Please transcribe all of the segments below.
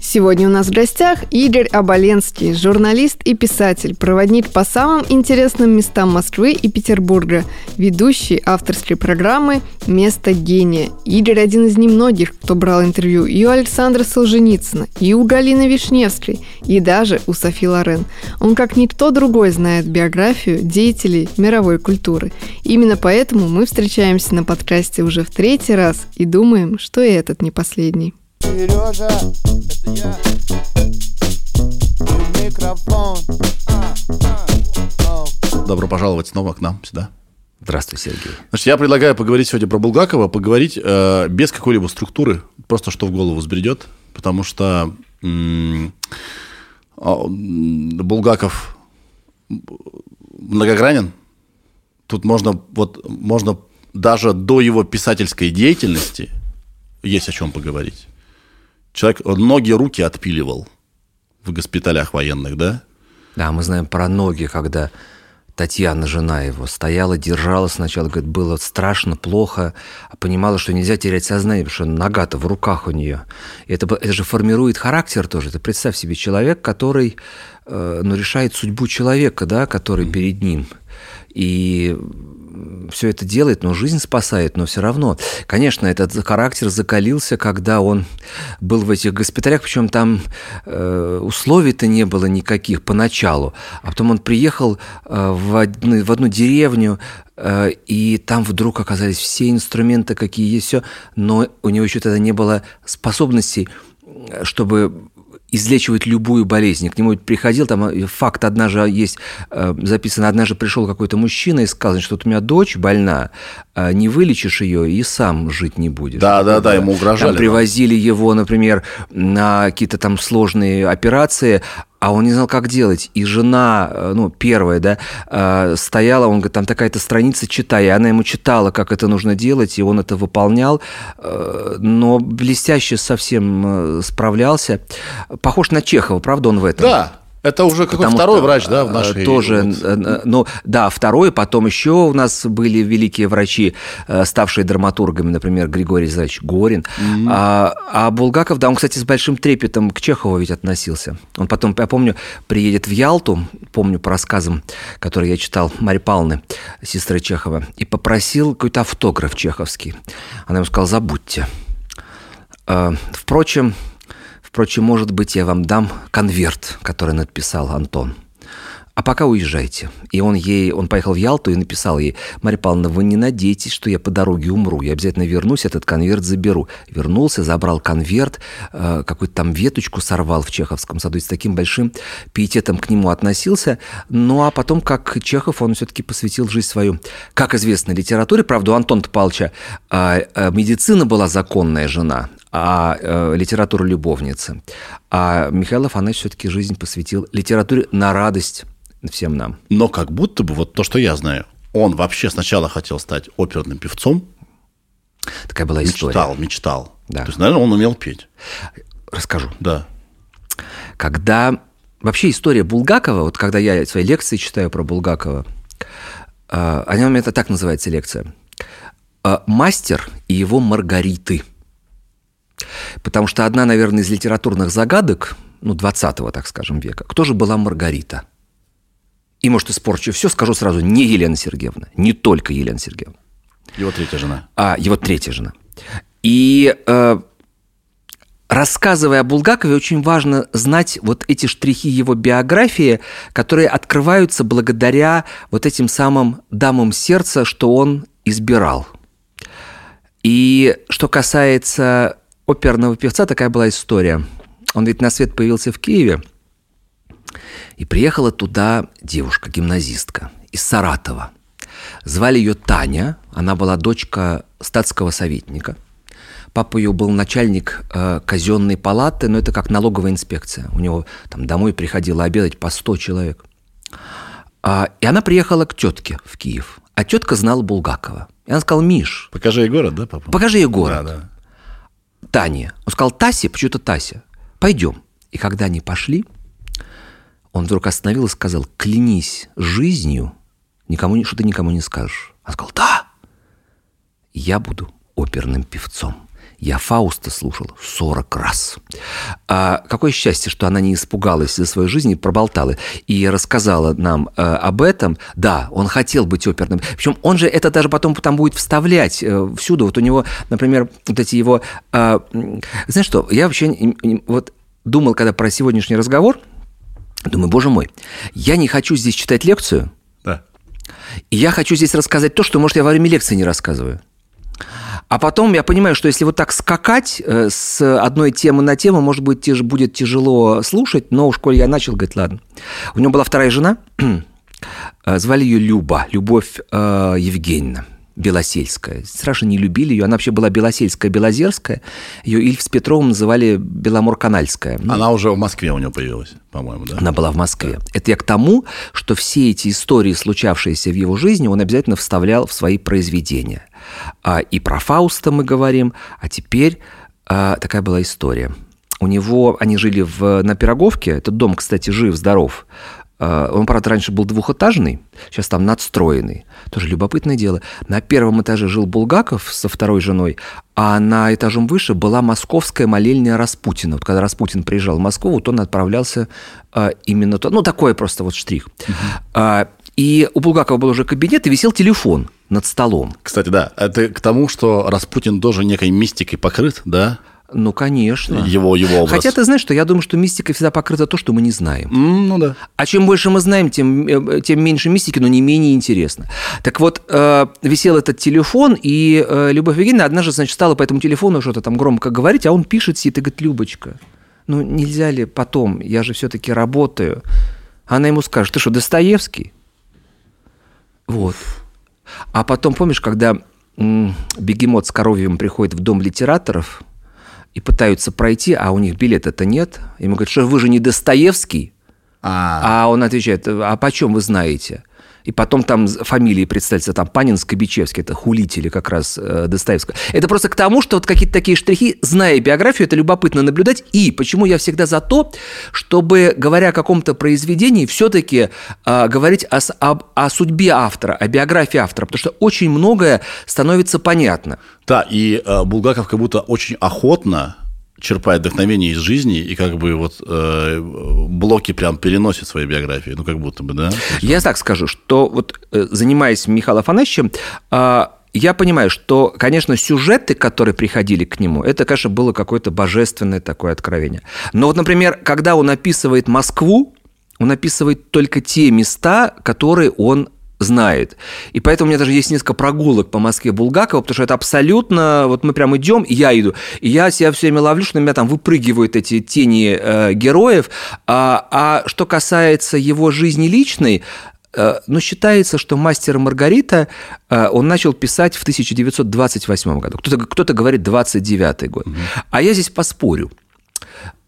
Сегодня у нас в гостях Игорь Оболенский, журналист и писатель, проводник по самым интересным местам Москвы и Петербурга, ведущий авторской программы «Место гения». Игорь один из немногих, кто брал интервью и у Александра Солженицына, и у Галины Вишневской, и даже у Софи Лорен. Он, как никто другой, знает биографию деятелей мировой культуры. Именно поэтому мы встречаемся на подкасте уже в третий раз и думаем, что и этот не последний. Сережа, это я. И микрофон. А, а. Добро пожаловать снова к нам сюда. Здравствуй, Сергей. Значит, я предлагаю поговорить сегодня про Булгакова, поговорить э, без какой-либо структуры, просто что в голову взбредет, потому что м, а, м, Булгаков многогранен. Тут можно, вот, можно даже до его писательской деятельности есть о чем поговорить. Человек ноги, руки отпиливал в госпиталях военных, да? Да, мы знаем про ноги, когда Татьяна, жена его, стояла, держала сначала, говорит, было страшно, плохо, а понимала, что нельзя терять сознание, потому что нога-то в руках у нее. И это, это же формирует характер тоже. Ты представь себе человек, который э, ну, решает судьбу человека, да, который перед ним. И все это делает, но жизнь спасает, но все равно. Конечно, этот характер закалился, когда он был в этих госпиталях, причем там э, условий-то не было никаких поначалу. А потом он приехал э, в, одну, в одну деревню, э, и там вдруг оказались все инструменты, какие есть, все, но у него еще тогда не было способностей чтобы излечивать любую болезнь. К нему приходил, там э, факт однажды есть э, записано, однажды пришел какой-то мужчина и сказал, что вот у меня дочь больна, а не вылечишь ее и сам жить не будешь. Да, да, да, ему угрожали. Там привозили его, например, на какие-то там сложные операции, а он не знал, как делать. И жена, э, ну, первая, да, э, стояла, он говорит, там такая-то страница, читай. И она ему читала, как это нужно делать, и он это выполнял, э, но блестяще совсем справлялся. Похож на Чехова, правда, он в этом? Да, это уже какой Потому второй что, врач, да, в э, нашей... Тоже, вот. э, ну, да, второй, потом еще у нас были великие врачи, э, ставшие драматургами, например, Григорий Зайч Горин. А, а Булгаков, да, он, кстати, с большим трепетом к Чехову ведь относился. Он потом, я помню, приедет в Ялту, помню по рассказам, которые я читал Марьи Павловны, сестры Чехова, и попросил какой-то автограф чеховский. Она ему сказала, забудьте. Э, Впрочем, Впрочем, может быть, я вам дам конверт, который написал Антон. А пока уезжайте. И он ей, он поехал в Ялту и написал ей, Марья Павловна, вы не надейтесь, что я по дороге умру. Я обязательно вернусь, этот конверт заберу. Вернулся, забрал конверт, э, какую-то там веточку сорвал в Чеховском саду и с таким большим пиететом к нему относился. Ну, а потом, как Чехов, он все-таки посвятил жизнь свою, как известно, литературе. Правда, у Антона Павловича э, э, медицина была законная жена, а э, литература любовница. А Михаил Афанасьевич все-таки жизнь посвятил литературе на радость всем нам. Но как будто бы, вот то, что я знаю, он вообще сначала хотел стать оперным певцом, Такая была история. мечтал, мечтал. Да. То есть, наверное, он умел петь. Расскажу. Да. Когда вообще история Булгакова, вот когда я свои лекции читаю про Булгакова, э, о нем это так называется лекция, э, «Мастер и его Маргариты». Потому что одна, наверное, из литературных загадок, ну, 20-го, так скажем, века, кто же была Маргарита? И, может, испорчу все, скажу сразу, не Елена Сергеевна, не только Елена Сергеевна, Его третья жена. а его третья жена. И э, рассказывая о Булгакове, очень важно знать вот эти штрихи его биографии, которые открываются благодаря вот этим самым дамам сердца, что он избирал. И что касается оперного певца, такая была история. Он ведь на свет появился в Киеве, и приехала туда девушка, гимназистка из Саратова. Звали ее Таня, она была дочка статского советника. Папа ее был начальник э, казенной палаты, но это как налоговая инспекция. У него там домой приходило обедать по 100 человек. А, и она приехала к тетке в Киев. А тетка знала Булгакова. И она сказала, Миш, Покажи ей город, да, папа? покажи ей город. Да, да. Тане. Он сказал, Тасе, почему-то Тася, пойдем. И когда они пошли, он вдруг остановил и сказал, клянись жизнью, никому, что ты никому не скажешь. Он сказал, да, я буду оперным певцом. Я Фауста слушал 40 раз. А какое счастье, что она не испугалась за свою жизнь и проболтала. И рассказала нам э, об этом. Да, он хотел быть оперным. Причем он же это даже потом там будет вставлять э, всюду. Вот у него, например, вот эти его... Э, знаешь что, я вообще не- не- вот думал, когда про сегодняшний разговор, думаю, боже мой, я не хочу здесь читать лекцию, Да. и я хочу здесь рассказать то, что, может, я во время лекции не рассказываю. А потом я понимаю, что если вот так скакать э, с одной темы на тему, может быть, тяж- будет тяжело слушать, но уж коль я начал, говорит, ладно. У него была вторая жена, э, звали ее Люба, Любовь э, Евгеньевна. Белосельская. Страшно не любили ее. Она вообще была Белосельская, Белозерская. Ее Ильф с Петровым называли Беломор-Канальская. Ну, Она уже в Москве у него появилась, по-моему, да? она была в Москве. Это я к тому, что все эти истории, случавшиеся в его жизни, он обязательно вставлял в свои произведения. А, и про Фауста мы говорим, а теперь а, такая была история. У него, они жили в, на Пироговке, этот дом, кстати, жив, здоров. А, Он, правда, раньше был двухэтажный, сейчас там надстроенный. Тоже любопытное дело. На первом этаже жил Булгаков со второй женой, а на этажом выше была московская молельня Распутина. Вот когда Распутин приезжал в Москву, вот он отправлялся а, именно туда. Ну, такой просто вот штрих. А, и у Булгакова был уже кабинет, и висел телефон над столом. Кстати, да, это к тому, что Распутин тоже некой мистикой покрыт, да? Ну, конечно. Его, его образ. Хотя ты знаешь, что я думаю, что мистика всегда покрыта то, что мы не знаем. М, Ну да. А чем больше мы знаем, тем, э, тем меньше мистики, но не менее интересно. Так вот, э, висел этот телефон, и э, Любовь Евгеньевна однажды, значит, стала по этому телефону что-то там громко говорить, а он пишет сидит и говорит, Любочка, ну нельзя ли потом, я же все-таки работаю. Она ему скажет, ты что, Достоевский? Вот. А потом, помнишь, когда бегемот с коровьем приходит в дом литераторов и пытаются пройти, а у них билета-то нет, ему говорят, что вы же не Достоевский, А, а он отвечает, а почем вы знаете? И потом там фамилии представятся, там Панин, Скобичевский, это хулители как раз э, Достоевского. Это просто к тому, что вот какие-то такие штрихи, зная биографию, это любопытно наблюдать. И почему я всегда за то, чтобы, говоря о каком-то произведении, все-таки говорить о, об- о судьбе автора, о биографии автора, потому что очень многое становится понятно. да, и э, Булгаков как будто очень охотно черпает вдохновение из жизни и как бы вот э, блоки прям переносит своей биографии, ну как будто бы, да? Я так скажу, что вот э, занимаясь Михаилом Афанасьевичем, а, я понимаю, что, конечно, сюжеты, которые приходили к нему, это, конечно, было какое-то божественное такое откровение. Но вот, например, когда он описывает Москву, он описывает только те места, которые он знает. И поэтому у меня даже есть несколько прогулок по Москве Булгакова, потому что это абсолютно... Вот мы прям идем, и я иду. И я себя все время ловлю, что на меня там выпрыгивают эти тени э, героев. А, а что касается его жизни личной, э, ну, считается, что «Мастер и Маргарита» э, он начал писать в 1928 году. Кто-то, кто-то говорит 29 год. А я здесь поспорю.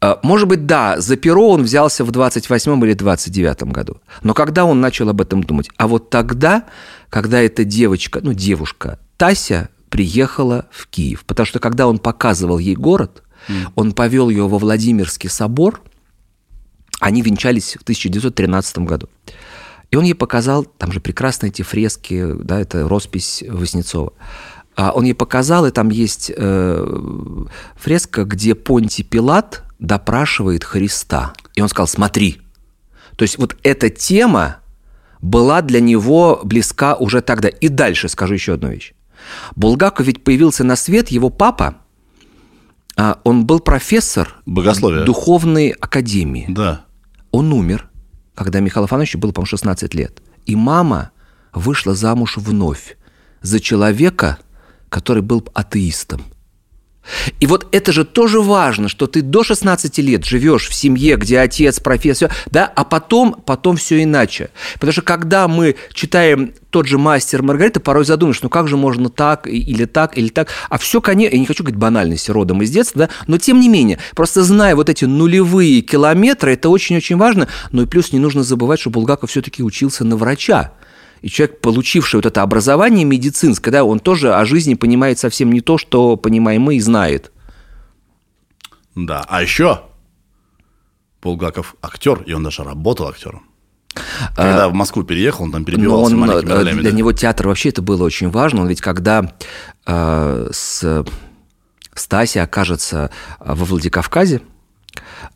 Э, Может быть, да, за перо он взялся в 28 или 29 году. Но когда он начал об этом думать? А вот тогда, когда эта девочка, ну, девушка, Тася приехала в Киев. Потому что когда он показывал ей город, он повел ее во Владимирский собор, они венчались в 1913 году. И он ей показал, там же прекрасные эти фрески, да, это роспись Воснецова. А он ей показал, и там есть э, фреска, где Понтий Пилат допрашивает Христа. И он сказал, смотри. То есть вот эта тема была для него близка уже тогда. И дальше скажу еще одну вещь. Булгаков ведь появился на свет, его папа, а, он был профессор Богословия. духовной академии. Да. Он умер, когда Михаилу Афанасьевичу было, по-моему, 16 лет. И мама вышла замуж вновь за человека, который был атеистом. И вот это же тоже важно, что ты до 16 лет живешь в семье, где отец, профессор, да, а потом, потом все иначе. Потому что когда мы читаем тот же «Мастер Маргарита», порой задумаешь, ну как же можно так, или так, или так. А все, конечно, я не хочу говорить банальности родом из детства, да, но тем не менее, просто зная вот эти нулевые километры, это очень-очень важно. Ну и плюс не нужно забывать, что Булгаков все-таки учился на врача. И человек, получивший вот это образование медицинское, да, он тоже о жизни понимает совсем не то, что понимаем мы и знает. Да. А еще Булгаков актер, и он даже работал актером. Когда в Москву переехал, он там перебивался он, маленькими э, ролями. для да. него театр вообще это было очень важно. Он ведь когда э, с, с Стася окажется а, во Владикавказе,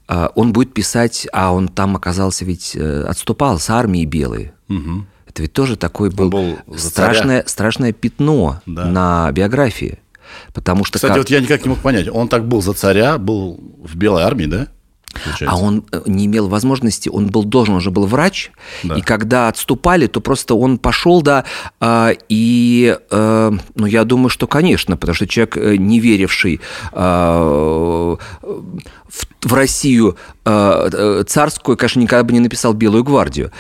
а, он будет писать, а он там оказался ведь, э, отступал с армии белой. Это ведь тоже такой был, был страшное, страшное пятно Да. на биографии. Потому что Кстати, как- вот я никак не мог понять, он так был за царя, был в белой армии, да? Получается. А он э, не имел возможности, он был должен, он же был врач, Да. и когда отступали, то просто он пошел, да, а, и, э, ну, я думаю, что, конечно, потому что человек, э, не веривший а, в, в Россию царскую, конечно, никогда бы не написал «Белую гвардию».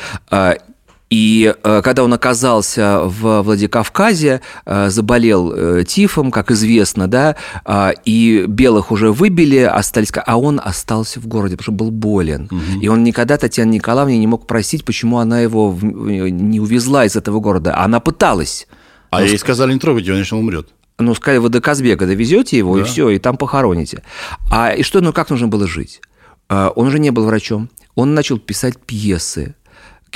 А, И э, когда он оказался в Владикавказе, э, заболел э, тифом, как известно, да, а, и белых уже выбили, остались, а он остался в городе, потому что был болен. И он никогда Татьяне Николаевне не мог просить, почему она его не увезла из этого города. Она пыталась. А ей сказали, не трогайте, он иначе он умрет. Ну, сказали, вы до Казбека довезете его, и Да. все, и там похороните. А и что, ну, как нужно было жить? А, Он уже не был врачом. Он начал писать пьесы,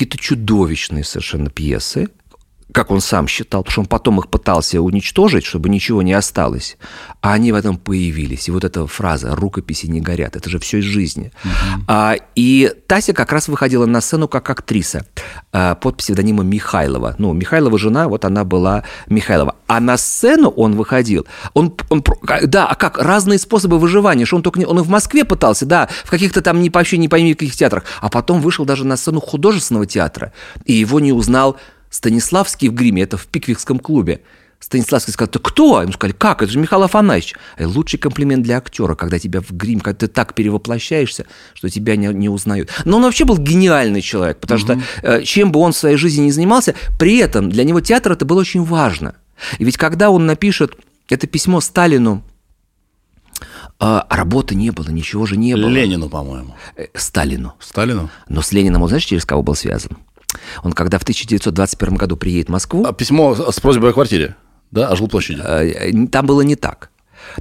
какие-то чудовищные совершенно пьесы, как он сам считал, потому что он потом их пытался уничтожить, чтобы ничего не осталось. А они в этом появились. И вот эта фраза «рукописи не горят» – это же все из жизни. А, и Тася как раз выходила на сцену как актриса а, под псевдонимом Михайлова. Ну, Михайлова жена, вот она была Михайлова. А на сцену он выходил. Он, он ка- да, а как? Разные способы выживания. Что он только не, он и в Москве пытался, да, в каких-то там не вообще не пойми каких театрах. А потом вышел даже на сцену художественного театра. И его не узнал Станиславский в гриме, это в Пиквикском клубе. Станиславский сказал, ты кто? Ему сказали, как? Это же Михаил Афанасьевич. Лучший комплимент для актера, когда тебя в грим, когда ты так перевоплощаешься, что тебя не, не узнают. Но он вообще был гениальный человек, потому что э, чем бы он в своей жизни не занимался, при этом для него театр это было очень важно. И ведь когда он напишет это письмо Сталину, а работы не было, ничего же не было. Ленину, по-моему. Э, Сталину. Сталину? Но с Лениным он знаешь, через кого был связан? Он когда в 1921 году приедет в Москву, А письмо с просьбой о квартире, да, о жилплощади. э, там было не так.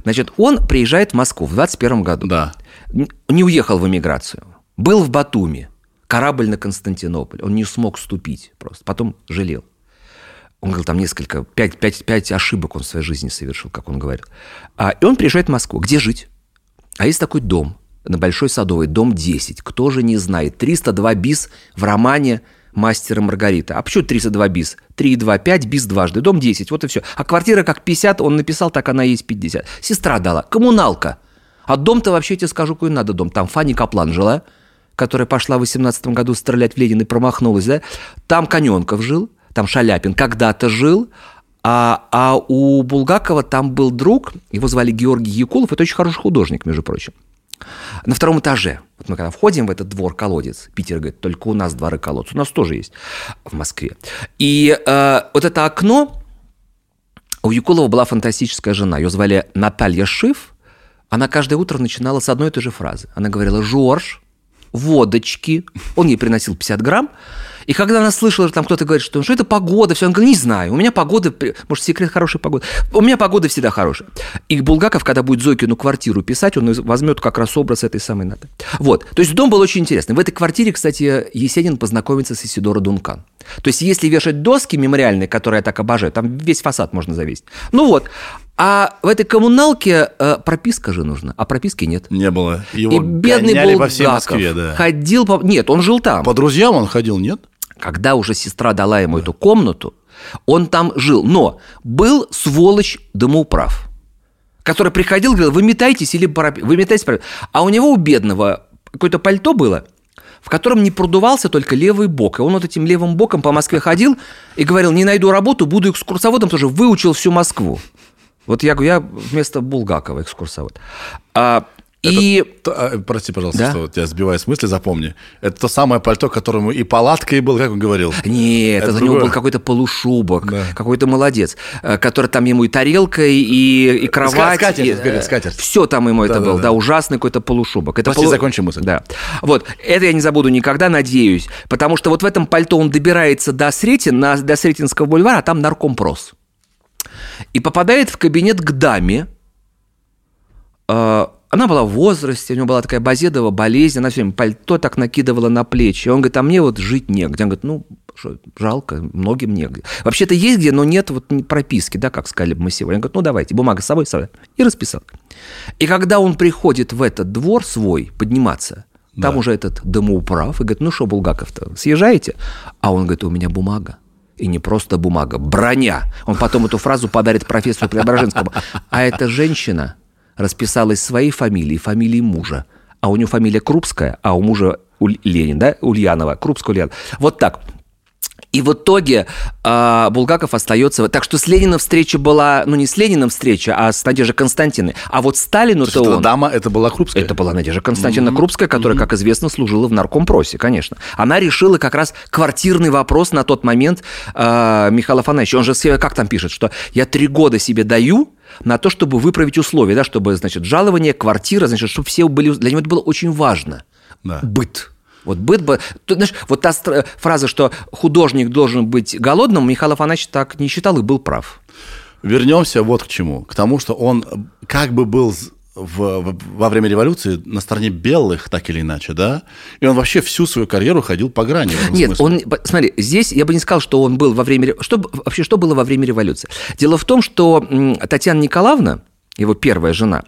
Значит, он приезжает в Москву в 21 году. Да. Не уехал в эмиграцию. Был в Батуми. Корабль на Константинополь. Он не смог ступить просто. Потом жалел. Он говорил, там несколько, пять, пять, пять ошибок он в своей жизни совершил, как он говорил. А, и он приезжает в Москву. Где жить? А есть такой дом на Большой Садовой, дом 10. Кто же не знает? 302 бис в романе «Мастер и Маргарита». А почему 302 бис? 3, 2, 5, бис дважды. Дом 10, вот и все. А квартира как 50, он написал, так она и есть 50. Сестра дала. Коммуналка. А дом-то вообще тебе скажу, какой надо дом. Там Фанни Каплан жила, которая пошла в 18 году стрелять в Ленина и промахнулась, да? Там Коненков жил, там Шаляпин когда-то жил, а, а у Булгакова там был друг, его звали Георгий Якулов, это очень хороший художник, между прочим. На втором этаже, вот мы когда входим в этот двор-колодец, Питер говорит, только у нас дворы колодцы, у нас тоже есть в Москве. И э, вот это окно, у Якулова была фантастическая жена, ее звали Наталья Шиф, она каждое утро начинала с одной и той же фразы. Она говорила, Жорж, водочки. Он ей приносил 50 грамм. И когда она слышала, что там кто-то говорит, что, что это погода, все, она говорит, не знаю, у меня погода, может, секрет хорошей погоды. У меня погода всегда хорошая. И Булгаков, когда будет Зойкину квартиру писать, он возьмет как раз образ этой самой Наты. Вот. То есть дом был очень интересный. В этой квартире, кстати, Есенин познакомится с Исидоро Дункан. То есть если вешать доски мемориальные, которые я так обожаю, там весь фасад можно завесить. Ну вот. А в этой коммуналке э, прописка же нужна, а прописки нет. Не было. Его И бедный гоняли по Булгаков всей Москве, да. ходил по... Нет, он жил там. По друзьям он ходил, нет? Когда уже сестра дала ему эту комнату, он там жил. Но был сволочь домоуправ, который приходил и говорил, вы метайтесь или пропи- вы пропи-». А у него у бедного какое-то пальто было, в котором не продувался только левый бок. И он вот этим левым боком по Москве ходил и говорил, не найду работу, буду экскурсоводом, тоже выучил всю Москву. Вот я говорю, я вместо Булгакова экскурсовод. А, и... Т- а, Прости, пожалуйста, Да? что тебя сбиваю с мысли, запомни. Это то самое пальто, которому и палатка, и был, как он говорил. Нет, это, Это у него был какой-то полушубок, Да. какой-то молодец, э, который там ему и тарелка, и, и кровать. скатерть, и, скатерть, скатерть. Все там ему это Да-да-да. был, да, ужасный какой-то полушубок. Это Прости, закончи мысль. Да. Вот, это я не забуду никогда, надеюсь, потому что вот в этом пальто он добирается до Сретен, на, до Сретенского бульвара, а там наркомпрос. И попадает в кабинет к даме, Э, она была в возрасте, у нее была такая базедова болезнь, она все время пальто так накидывала на плечи. Он говорит, а мне вот жить негде. Он говорит, ну, Что жалко, многим негде. Вообще-то есть где, но нет вот прописки, да, как сказали бы мы сегодня. Он говорит, ну давайте, бумага с собой, с собой. И расписал. И когда он приходит в этот двор свой подниматься, там Да. уже этот домоуправ и говорит, ну что, Булгаков-то, съезжаете? А он говорит, у меня бумага. И не просто бумага, броня. Он потом эту фразу подарит профессору Преображенскому. А эта женщина расписалась своей фамилией, фамилией мужа. А у нее фамилия Крупская, а у мужа Уль- Ленин, да, Ульянова, Крупская Ульянова. Вот так. И в итоге а, Булгаков остается... Так что с Лениным встреча была... Ну, не с Лениным встреча, а с Надеждой Константиной. А вот Сталину То то есть эта он... дама, это была Крупская? Это была Надежда Константиновна Крупская, которая, как известно, служила в наркомпросе, конечно. Она решила как раз квартирный вопрос на тот момент э, Михаила Афанасьевича. Он же себе как там пишет, что я три года себе даю на то, чтобы выправить условия, да, чтобы, значит, жалование, квартира, значит, чтобы все были... Для него это было очень важно. Да. Быт. Вот быт бы... Знаешь, вот та фраза, что художник должен быть голодным, Михаил Афанасьевич так не считал и был прав. Вернемся вот к чему. К тому, что он как бы был в- в- во время революции на стороне белых, так или иначе, да? И он вообще всю свою карьеру ходил по грани. Нет, смысле. он, смотри, здесь я бы не сказал, что он был во время... ре- Что, вообще, что было во время революции? Дело в том, что Татьяна Николаевна, его первая жена,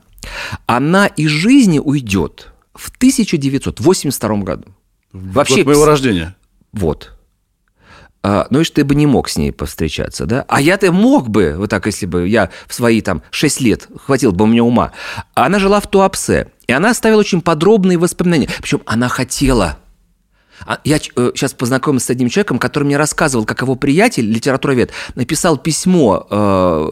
она из жизни уйдет в 1982 году. Вообще, Год моего рождения. вот. А, ну, и что ты бы не мог с ней повстречаться, да? А я-то мог бы, вот так, если бы я в свои там 6 лет, хватило бы у меня ума. Она жила в Туапсе, и она оставила очень подробные воспоминания. Причем она хотела. А Я сейчас познакомился с одним человеком, который мне рассказывал, как его приятель, литературовед, написал письмо э,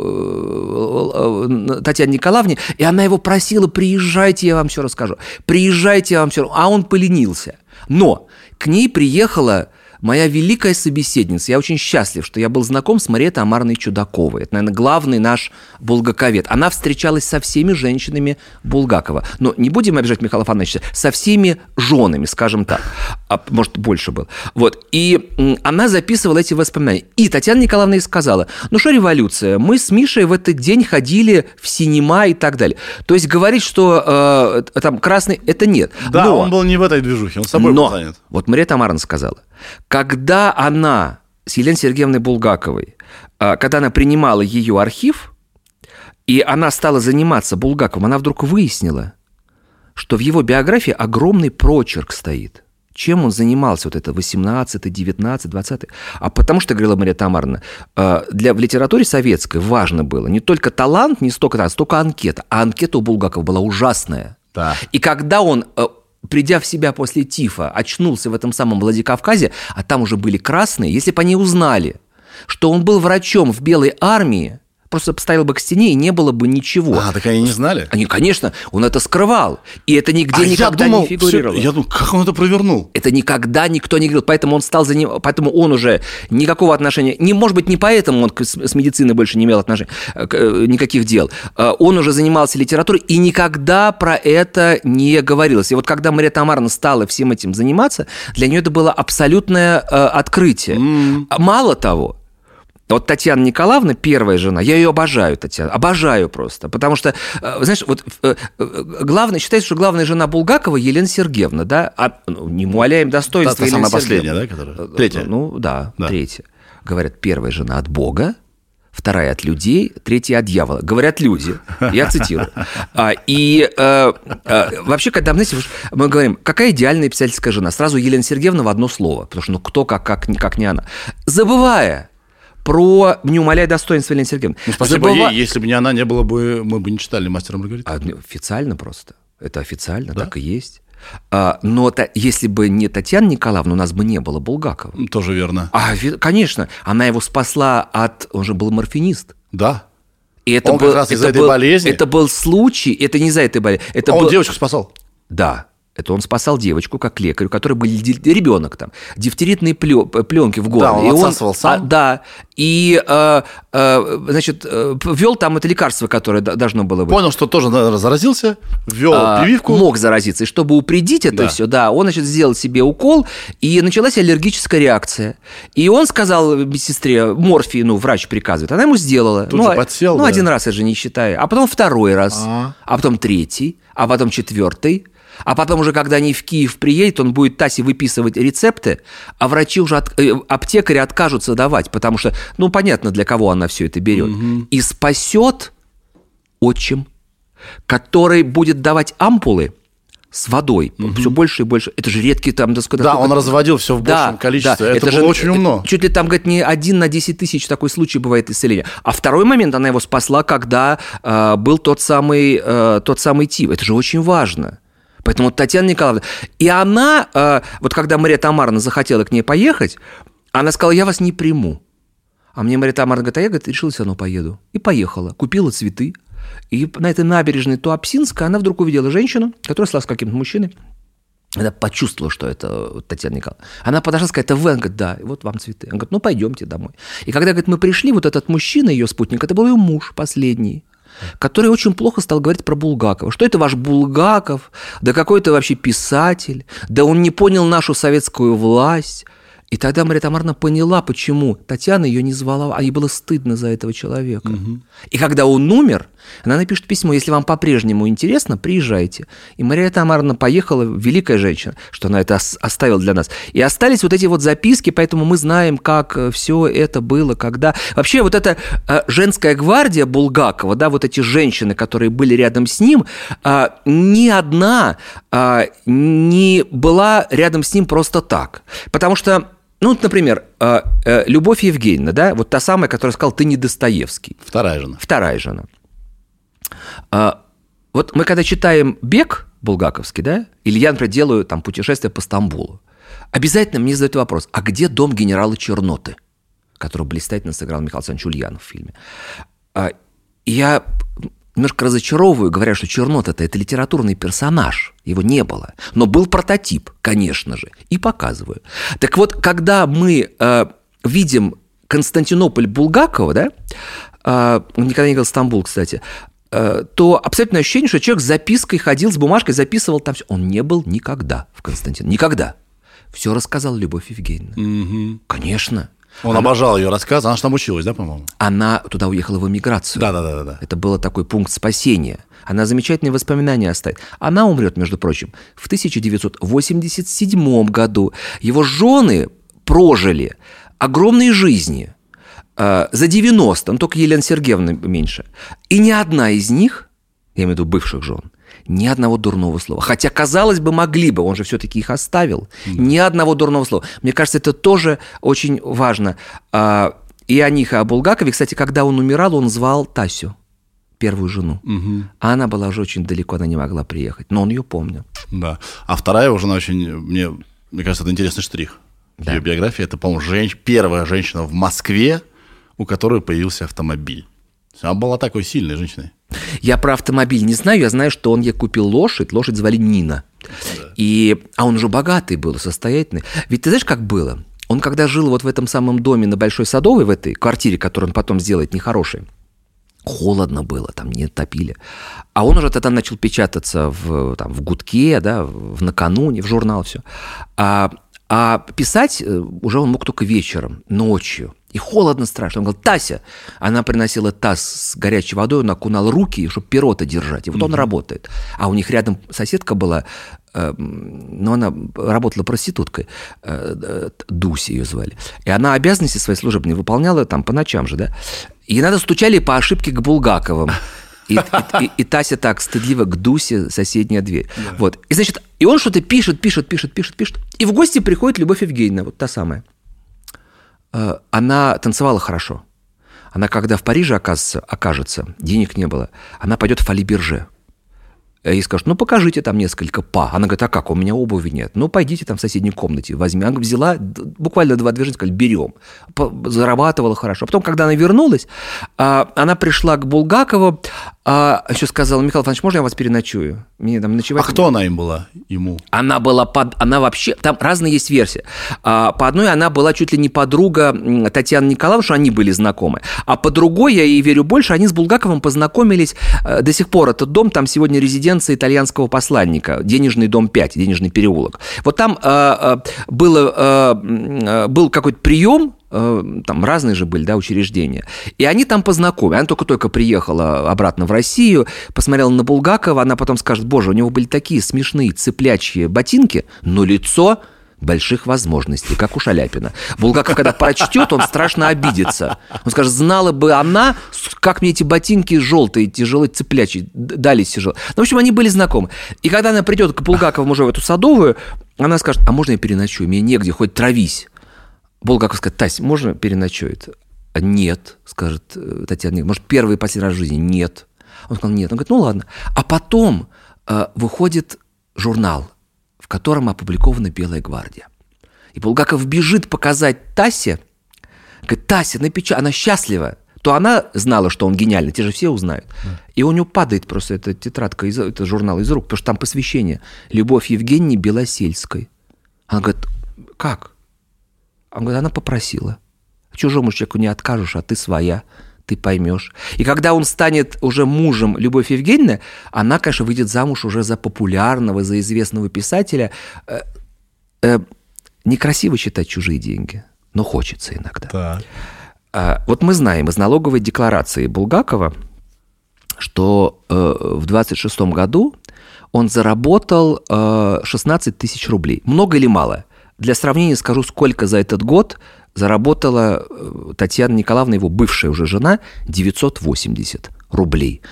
э, Татьяне Николаевне, и она его просила, приезжайте, я вам все расскажу. Приезжайте, я вам все... А он поленился. Но к ней приехала моя великая собеседница. Я очень счастлив, что я был знаком с Марией Тамарной Чудаковой. Это, наверное, главный наш булгаковед. Она встречалась со всеми женщинами Булгакова. Но не будем обижать Михаила Афанасьевича, со всеми женами, скажем так. А, может, больше был. Вот. И она записывала эти воспоминания. И Татьяна Николаевна ей сказала, ну что революция, мы с Мишей в этот день ходили в синема и так далее. То есть говорить, что э, там красный, это нет. Да, Но- он был не в этой движухе, он собой но, был занят. вот Мария Тамаровна сказала, когда она с Еленой Сергеевной Булгаковой, а, когда она принимала ее архив, и она стала заниматься Булгаковым, она вдруг выяснила, что в его биографии огромный прочерк стоит. Чем он занимался, вот это 18 19 20 А потому что, говорила Мария Тамаровна, э, для, в литературе советской важно было не только талант, не столько талант, столько анкета. А анкета у Булгакова была ужасная. Да. И когда он, э, придя в себя после тифа, очнулся в этом самом Владикавказе, а там уже были красные, если бы они узнали, что он был врачом в Белой армии, просто поставил бы к стене, и не было бы ничего. А, так они не знали? Они, конечно, он это скрывал. И это нигде А я никогда думал, не фигурировало. всё- я думал, как он это провернул? Это никогда никто не говорил, поэтому он стал за ним, поэтому он уже никакого отношения, не может быть не поэтому он с, с медициной больше не имел отношения, э, э, никаких дел. Э, Он уже занимался литературой и никогда про это не говорилось. И вот когда Мария Тамаровна стала всем этим заниматься, для нее это было абсолютное открытие. А Мало того, вот Татьяна Николаевна, первая жена, я ее обожаю, Татьяна, обожаю просто, потому что, э, знаешь, вот э, э, главное, считается, что главная жена Булгакова Елена Сергеевна, да, а, ну, не умаляем Та, достоинства та Елены самая последняя, да, которая? Третья. Ну, да, Да. третья. Говорят, первая жена от Бога, вторая от людей, третья от дьявола. Говорят люди. Я цитирую. А, и вообще, когда знаете, мы говорим, какая идеальная писательская жена, сразу Елена Сергеевна в одно слово, потому что ну кто как, как, как не она. Забывая про «Не умаляя достоинства Елены Сергеевны». Ну, спасибо Забыва- ей, если бы не она, не было бы, мы бы не читали «Мастера и Маргариту». а, ну, официально просто. Это официально, так и есть. А, но та- если бы не Татьяна Николаевна, у нас бы не было Булгакова. Тоже верно. А, конечно, она его спасла от... Он же был морфинист. Да. И это Он как раз из-за это этой был- болезни? Это был случай, это не из-за этой болезни. Это он был- девочку спасал. Да. Это он спасал девочку как лекарь, у которой был ребенок там, дифтеритные пленки в горле. Да, он И отсасывал сам? а, да. И, э, э, значит, ввел там это лекарство, которое должно было быть. Понял, что тоже заразился, ввел А, прививку. Мог заразиться. И чтобы упредить это Да. все, да, он, значит, сделал себе укол, и началась аллергическая реакция. И он сказал медсестре, морфий, ну, врач приказывает. Она ему сделала. Тут ну, же а- подсел, Ну, да. один раз, я же не считаю. А потом второй раз, А. а потом третий, а потом четвертый. А потом уже, когда они в Киев приедет, он будет Тасе выписывать рецепты, а врачи уже, от- э, аптекари откажутся давать, потому что, ну, понятно, для кого она все это берет. И спасет отчим, который будет давать ампулы с водой все больше и больше. Это же редкие там... да, Да, он разводил все в большем количестве. Это, было очень умно. Чуть ли там, говорит, не один на 10 тысяч такой случай бывает исцеления. А второй момент, она его спасла, когда э, был тот самый, э, тот самый ТИВ. Это же очень важно. Поэтому Татьяна Николаевна... И она, э, вот когда Мария Тамаровна захотела к ней поехать, она сказала, я вас не приму. А мне Мария Тамаровна говорит, а я, говорит, решила все равно поеду. И поехала. Купила цветы. И на этой набережной Туапсинска она вдруг увидела женщину, которая шла с каким-то мужчиной. Она почувствовала, что это Татьяна Николаевна. Она подошла сказать, это вы? Она говорит, да, вот вам цветы. Она говорит, ну пойдемте домой. И когда, говорит, мы пришли, вот этот мужчина, ее спутник, это был ее муж последний который очень плохо стал говорить про Булгакова. Что это ваш Булгаков? Да какой то вообще писатель? Да он не понял нашу советскую власть. И тогда Мария Тамаровна поняла, почему Татьяна ее не звала, а ей было стыдно за этого человека. И когда он умер, она напишет письмо, если вам по-прежнему интересно, приезжайте. И Мария Тамаровна поехала, великая женщина, что она это ос- оставила для нас. И остались вот эти вот записки, поэтому мы знаем, как все это было, когда... Вообще вот эта э, женская гвардия Булгакова, да, вот эти женщины, которые были рядом с ним, а, ни одна не была рядом с ним просто так. Потому что ну, например, э, э, Любовь Евгеньевна, да, вот та самая, которая сказала, ты не Достоевский. Вторая жена. Вторая жена. А, вот мы когда читаем «Бег» булгаковский, да, или я, например, делаю там путешествие по Стамбулу, обязательно мне задают вопрос, а где дом генерала Черноты, которого блистательно сыграл Михаил Александрович Ульянов в фильме? А, я немножко разочаровываю, говоря, что Чернота это литературный персонаж, его не было. Но был прототип, конечно же, и показываю. Так вот, когда мы э, видим Константинополь Булгакова, да, э, он никогда не говорил Стамбул, кстати, э, то абсолютно ощущение, что человек с запиской ходил, с бумажкой записывал там все. Он не был никогда в Константинополе. Никогда. Все рассказала Любовь Евгеньевна. Конечно. Он обожал ее рассказы. Она же там училась, да, по-моему? Она туда уехала в эмиграцию. Да, да, да, да, да. Это был такой пункт спасения. Она замечательные воспоминания оставит. Она умрет, между прочим, в 1987 году. Его жены прожили огромные жизни э, за 90, ну только Елена Сергеевна меньше. И ни одна из них, я имею в виду бывших жен, ни одного дурного слова. Хотя, казалось бы, могли бы, он же все-таки их оставил. Ни одного дурного слова. Мне кажется, это тоже очень важно. А, И о них, и о Булгакове. Кстати, когда он умирал, он звал Тасю, первую жену. А она была уже очень далеко, она не могла приехать. Но он ее помнил. Да. А вторая его жена очень, мне, мне кажется, это интересный штрих. в Да. Ее биографии это, по-моему, женщ- первая женщина в Москве, у которой появился автомобиль. Она была такой сильной женщиной. Я про автомобиль не знаю, я знаю, что он ей купил лошадь, лошадь звали Нина. И, а он уже богатый был, состоятельный. Ведь ты знаешь, как было? Он когда жил вот в этом самом доме на Большой Садовой, в этой квартире, которую он потом сделает нехорошей, холодно было, там не топили. А он уже тогда начал печататься в, там, в гудке, да, в накануне, в журнал, все. А, а писать э, уже он мог только вечером, ночью. И холодно страшно. Он говорил, Тася. Она приносила таз с горячей водой, он окунал руки, чтобы перо-то держать. И вот он работает. А у них рядом соседка была, э, ну, она работала проституткой, э, э, Дуся ее звали. И она обязанности своей служебные выполняла там по ночам же, да. И надо стучали по ошибке к Булгаковым. И, и- и- и Тася так стыдливо к Дусе соседняя дверь. Вот. И значит, и он что-то пишет, пишет, пишет, пишет, пишет. И в гости приходит Любовь Евгеньевна, вот та самая. Э, Она танцевала хорошо. Она, когда в Париже окажется, окажется денег не было, она пойдет в Фали Бирже. И скажет, ну, покажите там несколько па. Она говорит, а как, у меня обуви нет. Ну, пойдите там в соседней комнате, возьми. Она взяла буквально два движения, сказали, берем. Зарабатывала хорошо. Потом, когда она вернулась, а, она пришла к Булгакову, а, еще сказала, Михаил Иванович, можно я вас переночую? Мне там А ночевать... кто она им была? Ему. Она была под... Она вообще... Там разные есть версии. А, По одной она была чуть ли не подруга Татьяны Николаевны, что они были знакомы. А по другой, я ей верю больше, они с Булгаковым познакомились э, до сих пор. Этот дом, там сегодня резиденция итальянского посланника. Денежный дом 5, Денежный переулок. Вот там э, было, э, был какой-то прием там разные же были, да, учреждения. И они там познакомились. Она только-только приехала обратно в Россию, посмотрела на Булгакова, она потом скажет, боже, у него были такие смешные цыплячьи ботинки, но лицо больших возможностей, как у Шаляпина. Булгаков, когда прочтет, он страшно обидится. Он скажет, знала бы она, как мне эти ботинки желтые, тяжелые цыплячьи, д- дались тяжело. Ну, в общем, они были знакомы. И когда она придет к Булгакову уже в эту садовую, она скажет, а можно я переночую? Мне негде, хоть травись. Булгаков скажет, Тась, можно переночует? «А Нет, скажет э, Татьяна, может, первый и последний раз в жизни? Нет. Он сказал, нет. Он говорит, ну ладно. А потом э, выходит журнал, котором опубликована «Белая гвардия». И Булгаков бежит показать Тасе, говорит, Тася, напеча... она счастлива. То она знала, что он гениальный, те же все узнают. И у него падает просто эта тетрадка, из, это журнал из рук, потому что там посвящение. Любовь Евгении Белосельской. Она говорит, как? Он говорит, она попросила. Чужому человеку не откажешь, а ты своя, ты поймешь. И когда он станет уже мужем Любовь Евгеньевны, она, конечно, выйдет замуж уже за популярного, за известного писателя. Э, э, некрасиво читать чужие деньги, но хочется иногда. Так. А, Вот мы знаем из налоговой декларации Булгакова, что э, в 26 году он заработал э, 16 тысяч рублей. Много или мало? Для сравнения скажу, сколько за этот год заработала э, Татьяна Николаевна, его бывшая уже жена, 980 рублей.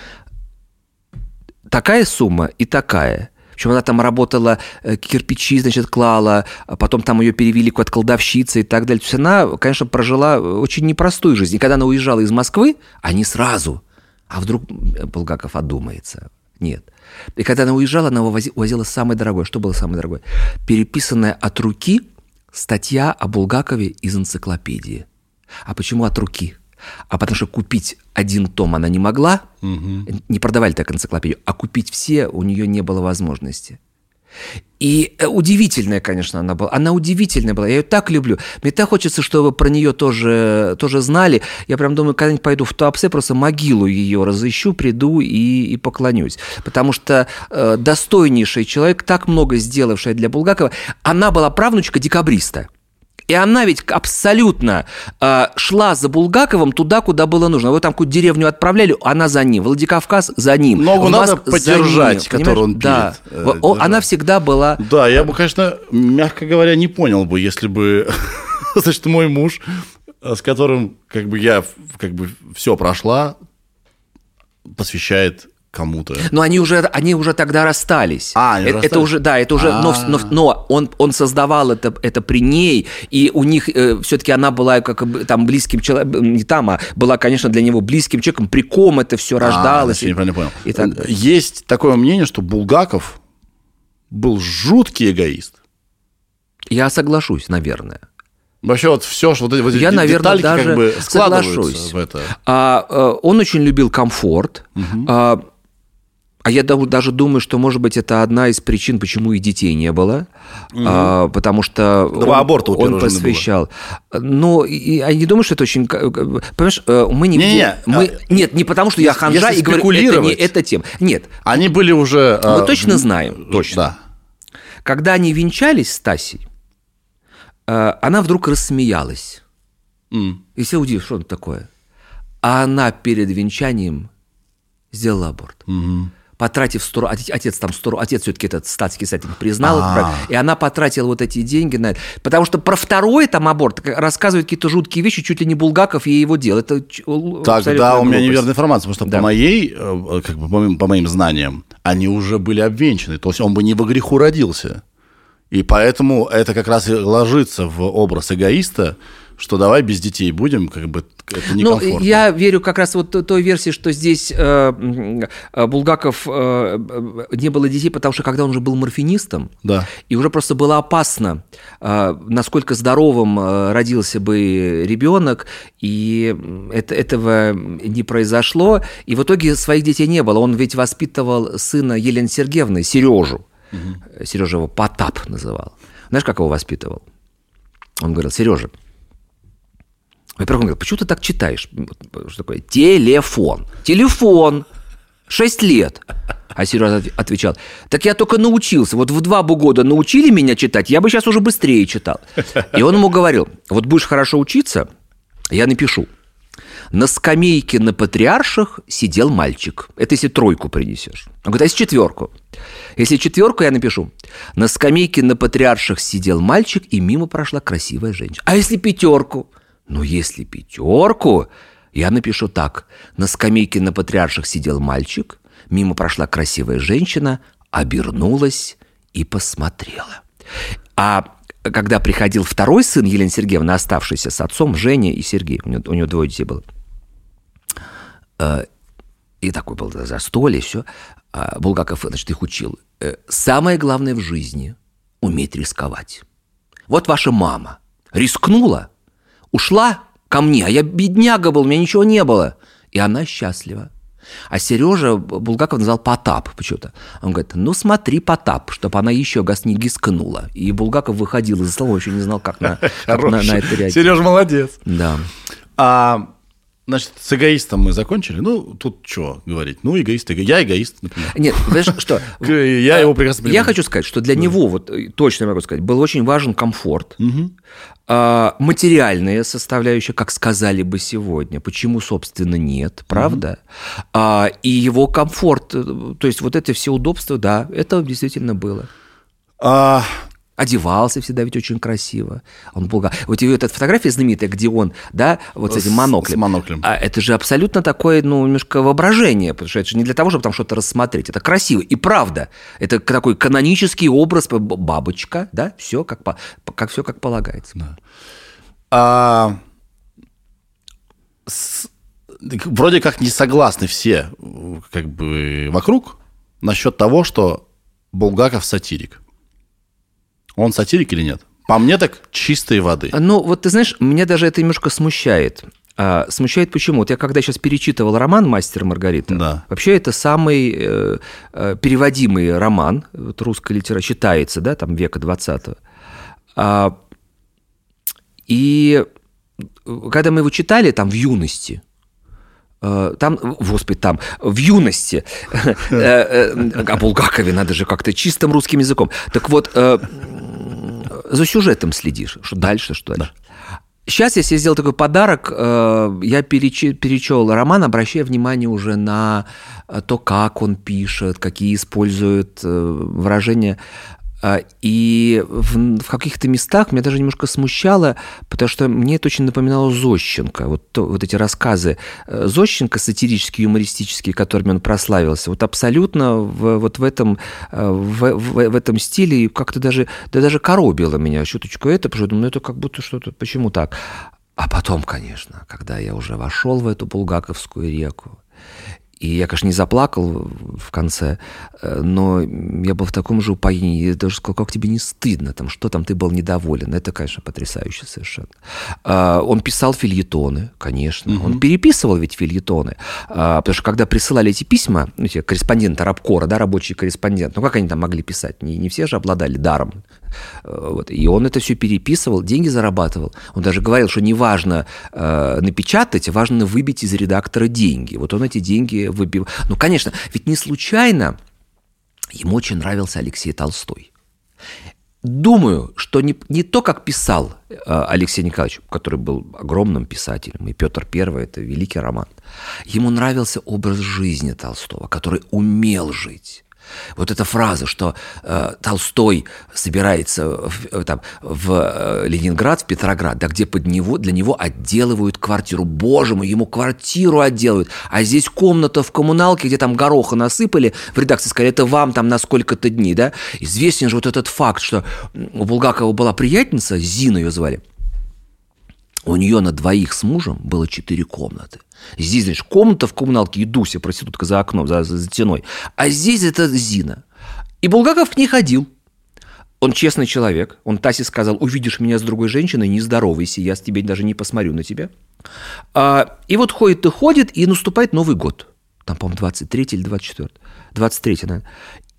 Такая сумма и такая. Причем она там работала, э, кирпичи, значит, клала, а потом там ее перевели куда-то колдовщица и так далее. То есть она, конечно, прожила очень непростую жизнь. И когда она уезжала из Москвы, они сразу. А вдруг э, Булгаков одумается? Нет. И когда она уезжала, она увози- увозила самое дорогое. Что было самое дорогое? Переписанная от руки статья о Булгакове из энциклопедии. А почему от руки? А потому что купить один том она не могла, не продавали так энциклопедию, а купить все у нее не было возможности. И э, удивительная, конечно, она была. Она удивительная была. Я ее так люблю. Мне так хочется, чтобы про нее тоже, тоже знали. Я прям думаю, когда-нибудь пойду в Туапсе, просто могилу ее разыщу, приду и, и поклонюсь. Потому что э, достойнейший человек, так много сделавшая для Булгакова, она была правнучка декабриста. И она ведь абсолютно э, шла за Булгаковым туда, куда было нужно. Вы там какую-то деревню отправляли, она за ним. Владикавказ за ним. Ногу надо за поддержать, ним, которую он понимаешь? Да. пилит, э. Она всегда была... Да, я бы, конечно, мягко говоря, не понял бы, если бы, значит, мой муж, с которым, как бы, я, как бы, все прошла, посвящает кому-то. Но они уже, они уже тогда расстались. А, они это, это расстались? уже, да, это уже, но, А. но, но он, он создавал это, это при ней, и у них все-таки она была как бы там близким человеком, не там, а была, конечно, для него близким человеком, при ком это все А, рождалось. значит, я неправильно понял. и так далее. Есть такое мнение, что Булгаков был жуткий эгоист. Я соглашусь, наверное. Вообще вот все, что вот эти, вот Я, наверное, детальки даже как бы складываются соглашусь. в это. А, э, он очень любил комфорт. А, а я даже думаю, что, может быть, это одна из причин, почему и детей не было. А, потому что Два он, аборта у он посвящал. Ну, я не думаю, что это очень... к- к- Понимаешь, э, мы не... Не-не, мы, а, нет, не потому, что я ханжа и говорю, это не эта тема. Нет, Они были уже... мы а, точно знаем, точно. Да. Когда они венчались с Тасей, э, она вдруг рассмеялась. М. И все удивились, что это такое. А она перед венчанием сделала аборт. Потратив 100 ру- отец, там 100 ру- отец все-таки этот статский сайтинг признал, А. и она потратила вот эти деньги на это. Потому что про второй там аборт рассказывают какие-то жуткие вещи, чуть ли не Булгаков ей его делал. Это Тогда у меня неверная информация, потому что Да. по моей, э, как бы по моим, по моим знаниям, они уже были обвенчаны. То есть он бы не во греху родился. И поэтому это как раз и ложится в образ эгоиста, что давай без детей будем, как бы это Ну, некомфортно. я верю как раз вот той версии, что здесь э, э, Булгаков э, э, не было детей, потому что когда он уже был морфинистом, Да. и уже просто было опасно, э, насколько здоровым э, родился бы ребенок, и это, этого не произошло, и в итоге своих детей не было. Он ведь воспитывал сына Елены Сергеевны, Сережу. Сережа его Потап называл. Знаешь, как его воспитывал? Он говорил, Сережа, во-первых, он говорит, почему ты так читаешь? Что такое? Телефон. Телефон. Шесть лет. А Сережа отв- отвечал, так я только научился. Вот в два бы года научили меня читать, я бы сейчас уже быстрее читал. И он ему говорил, вот будешь хорошо учиться, я напишу. На скамейке на патриарших сидел мальчик. Это если тройку принесешь. Он говорит, а если четверку? Если четверку, я напишу. На скамейке на патриарших сидел мальчик, и мимо прошла красивая женщина. А если пятерку? Ну, если пятерку, я напишу так. На скамейке на патриарших сидел мальчик, мимо прошла красивая женщина, обернулась и посмотрела. А когда приходил второй сын Елены Сергеевны, оставшийся с отцом, Женя и Сергей, у него, у него двое детей было, Э, и такой был застолье, все. Булгаков, значит, их учил. Э, Самое главное в жизни – уметь рисковать. Вот ваша мама рискнула, ушла ко мне, а я бедняга был, у меня ничего не было. И она счастлива. А Сережа Булгаков назвал Потап почему-то. Он говорит, ну смотри, Потап, чтобы она еще газ не гискнула. И Булгаков выходил из стола, вообще не знал, как на, как на, на это реагировать. Сереж молодец. Да. А, значит, с эгоистом мы закончили. Ну, тут что говорить? Ну, эгоист, эго... я эгоист, например. Нет, знаешь, что? Я его прекрасно понимаю. Я хочу сказать, что для него, вот э, точно могу сказать, был очень важен комфорт, а, материальная составляющая, как сказали бы сегодня. Почему, собственно, нет, правда? А, и его комфорт, э, то есть вот это все удобства, да, это действительно было. А, Одевался всегда ведь очень красиво. Он был... Вот и эта фотография знаменитая, где он, да, вот с этим моноклем. с моноклем. А это же абсолютно такое, ну, немножко воображение, потому что это же не для того, чтобы там что-то рассмотреть. Это красиво. И правда, это такой канонический образ, бабочка, да, все как, по- как, все как полагается. а, с- вроде как не согласны все как бы вокруг насчет того, что Булгаков сатирик. Он сатирик или нет? По мне так чистой воды. Ну, вот ты знаешь, меня даже это немножко смущает. А, смущает почему? Вот я когда сейчас перечитывал роман «Мастер и Маргарита», Да. вообще это самый э, э, переводимый роман вот, русской литературы, считается, да, там века 20 а, И когда мы его читали там в юности, э, там, господи, там, в юности, э, о Булгакове надо же как-то чистым русским языком. Так вот, за сюжетом следишь, что дальше, что дальше. Сейчас я себе сделал такой подарок. э, Я перечел роман, обращая внимание уже на э, то, как он пишет, какие использует э, выражения. А, И в, в каких-то местах меня даже немножко смущало, потому что мне это очень напоминало Зощенко. Вот, то- вот эти рассказы э, Зощенко, сатирические, юмористические, которыми он прославился, вот абсолютно в, вот в этом, э, в, в- в этом стиле и как-то даже, да даже коробило меня чуточку это, потому что я думаю, ну это как будто что-то, почему так? А потом, конечно, когда я уже вошел в эту булгаковскую реку, и я, конечно, не заплакал в конце, э, но я был в таком же упоении. Я даже сказал, как тебе не стыдно, там, что там ты был недоволен. Это, конечно, потрясающе совершенно. А, Он писал фильетоны, конечно. Он переписывал ведь фильетоны. А, Потому что когда присылали эти письма, ну, эти корреспонденты Рабкора, да, рабочий корреспондент, ну как они там могли писать? Не, не все же обладали даром. Э, Вот. И он это все переписывал, деньги зарабатывал. Он даже говорил, что не важно э, напечатать, важно выбить из редактора деньги. Вот он эти деньги выбил. Ну, конечно, ведь не случайно ему очень нравился Алексей Толстой. Думаю, что не, не то, как писал э, Алексей Николаевич, который был огромным писателем, и Петр Первый – это великий роман. Ему нравился образ жизни Толстого, который умел жить. Вот эта фраза, что э, Толстой собирается в, э, там, в э, Ленинград, в Петроград, да где под него, для него отделывают квартиру. Боже мой, ему квартиру отделывают. А здесь комната в коммуналке, где там гороха насыпали, в редакции сказали, это вам там на сколько-то дней, да? Известен же вот этот факт, что у Булгакова была приятельница, Зина ее звали, у нее на двоих с мужем было четыре комнаты. Здесь, знаешь, комната в коммуналке и Дуся, проститутка за окном, за, за стеной. А здесь это Зина. И Булгаков к ней ходил. Он честный человек. Он Тасе сказал, увидишь меня с другой женщиной, не здоровайся, я с тебе даже не посмотрю на тебя. А, и вот ходит и ходит, и наступает Новый год. Там, по-моему, 23 или 24. 23, наверное.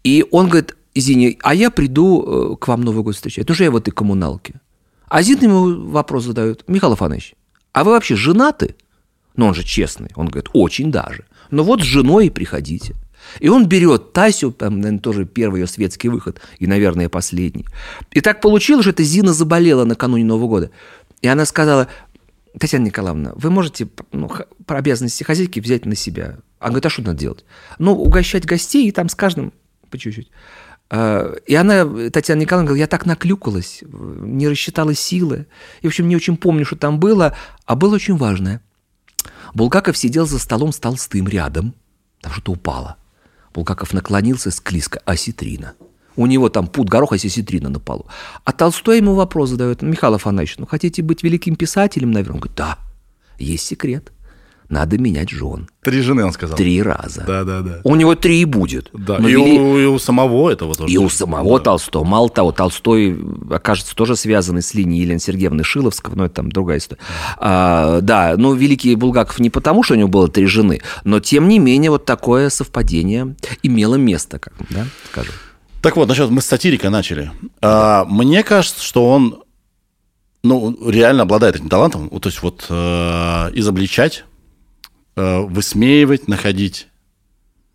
И он говорит, Зине, а я приду э, к вам Новый год встречать. Ну, что я в этой коммуналке. А Зина ему вопрос задает. Михаил Афанович, а вы вообще женаты? Ну, он же честный. Он говорит, очень даже. Ну вот с женой приходите. И он берет Тасю, там, наверное, тоже первый ее светский выход, и, наверное, последний. И так получилось, что эта Зина заболела накануне Нового года. И она сказала, Татьяна Николаевна, вы можете ну, про обязанности хозяйки взять на себя? Она говорит, а что надо делать? Ну, угощать гостей и там с каждым по чуть-чуть. А, И она, Татьяна Николаевна, говорила, я так наклюкалась, не рассчитала силы. И, в общем, не очень помню, что там было, а было очень важное. Булгаков сидел за столом с Толстым рядом, там что-то упало. Булгаков наклонился склизко, осетрина. У него там пуд гороха, осетрина на полу. А Толстой ему вопрос задает, Михаил Афанасьевич, ну хотите быть великим писателем, наверное? Он говорит, да, есть секрет. Надо менять жен. Три жены, он сказал. Три раза. Да, да, да. У него три и будет. Да, Но и, вели- у, и у самого этого тоже. и у самого Толстого. Мало того, Толстой, окажется, тоже связанный с линией Елены Сергеевны Шиловского, но это там другая история. А, да, ну, великий Булгаков не потому, что у него было три жены, но тем не менее вот такое совпадение имело место, как да, скажем. Так вот, насчет мы с сатирикой начали. А, мне кажется, что он ну, реально обладает этим талантом. Вот, то есть вот э, изобличать, э, высмеивать, находить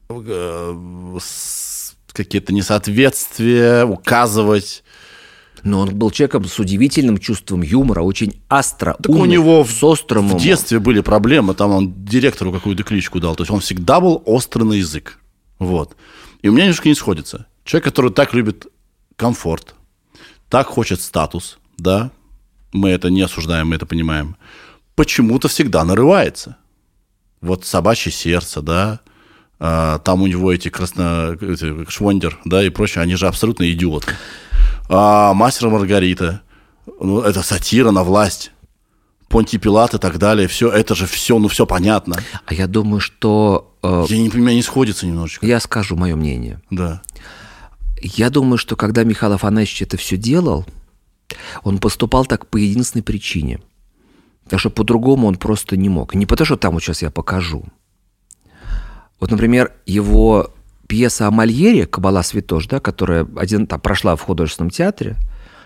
э, какие-то несоответствия, указывать. Но он был человеком с удивительным чувством юмора, очень астро, Так у умный, него с острым в детстве были проблемы, там он директору какую-то кличку дал. То есть он всегда был острый на язык. Вот. И у меня немножко не сходится. Человек, который так любит комфорт, так хочет статус, да, мы это не осуждаем, мы это понимаем, почему-то всегда нарывается. Вот собачье сердце, да, а, там у него эти красно... эти Швондер, да, и прочее, они же абсолютно идиоты. А, Мастер Маргарита, ну, это сатира на власть. Понтий Пилат и так далее, все, это же все, ну, все понятно. А я думаю, что... э, Я не понимаю, не сходится немножечко. я скажу мое мнение. Да. Я думаю, что когда Михаил Афанасьевич это все делал, он поступал так по единственной причине. Потому что по-другому он просто не мог. Не потому, что там вот сейчас я покажу. Вот, например, его пьеса о Мольере «Кабала Святош», да, которая один, там, прошла в художественном театре,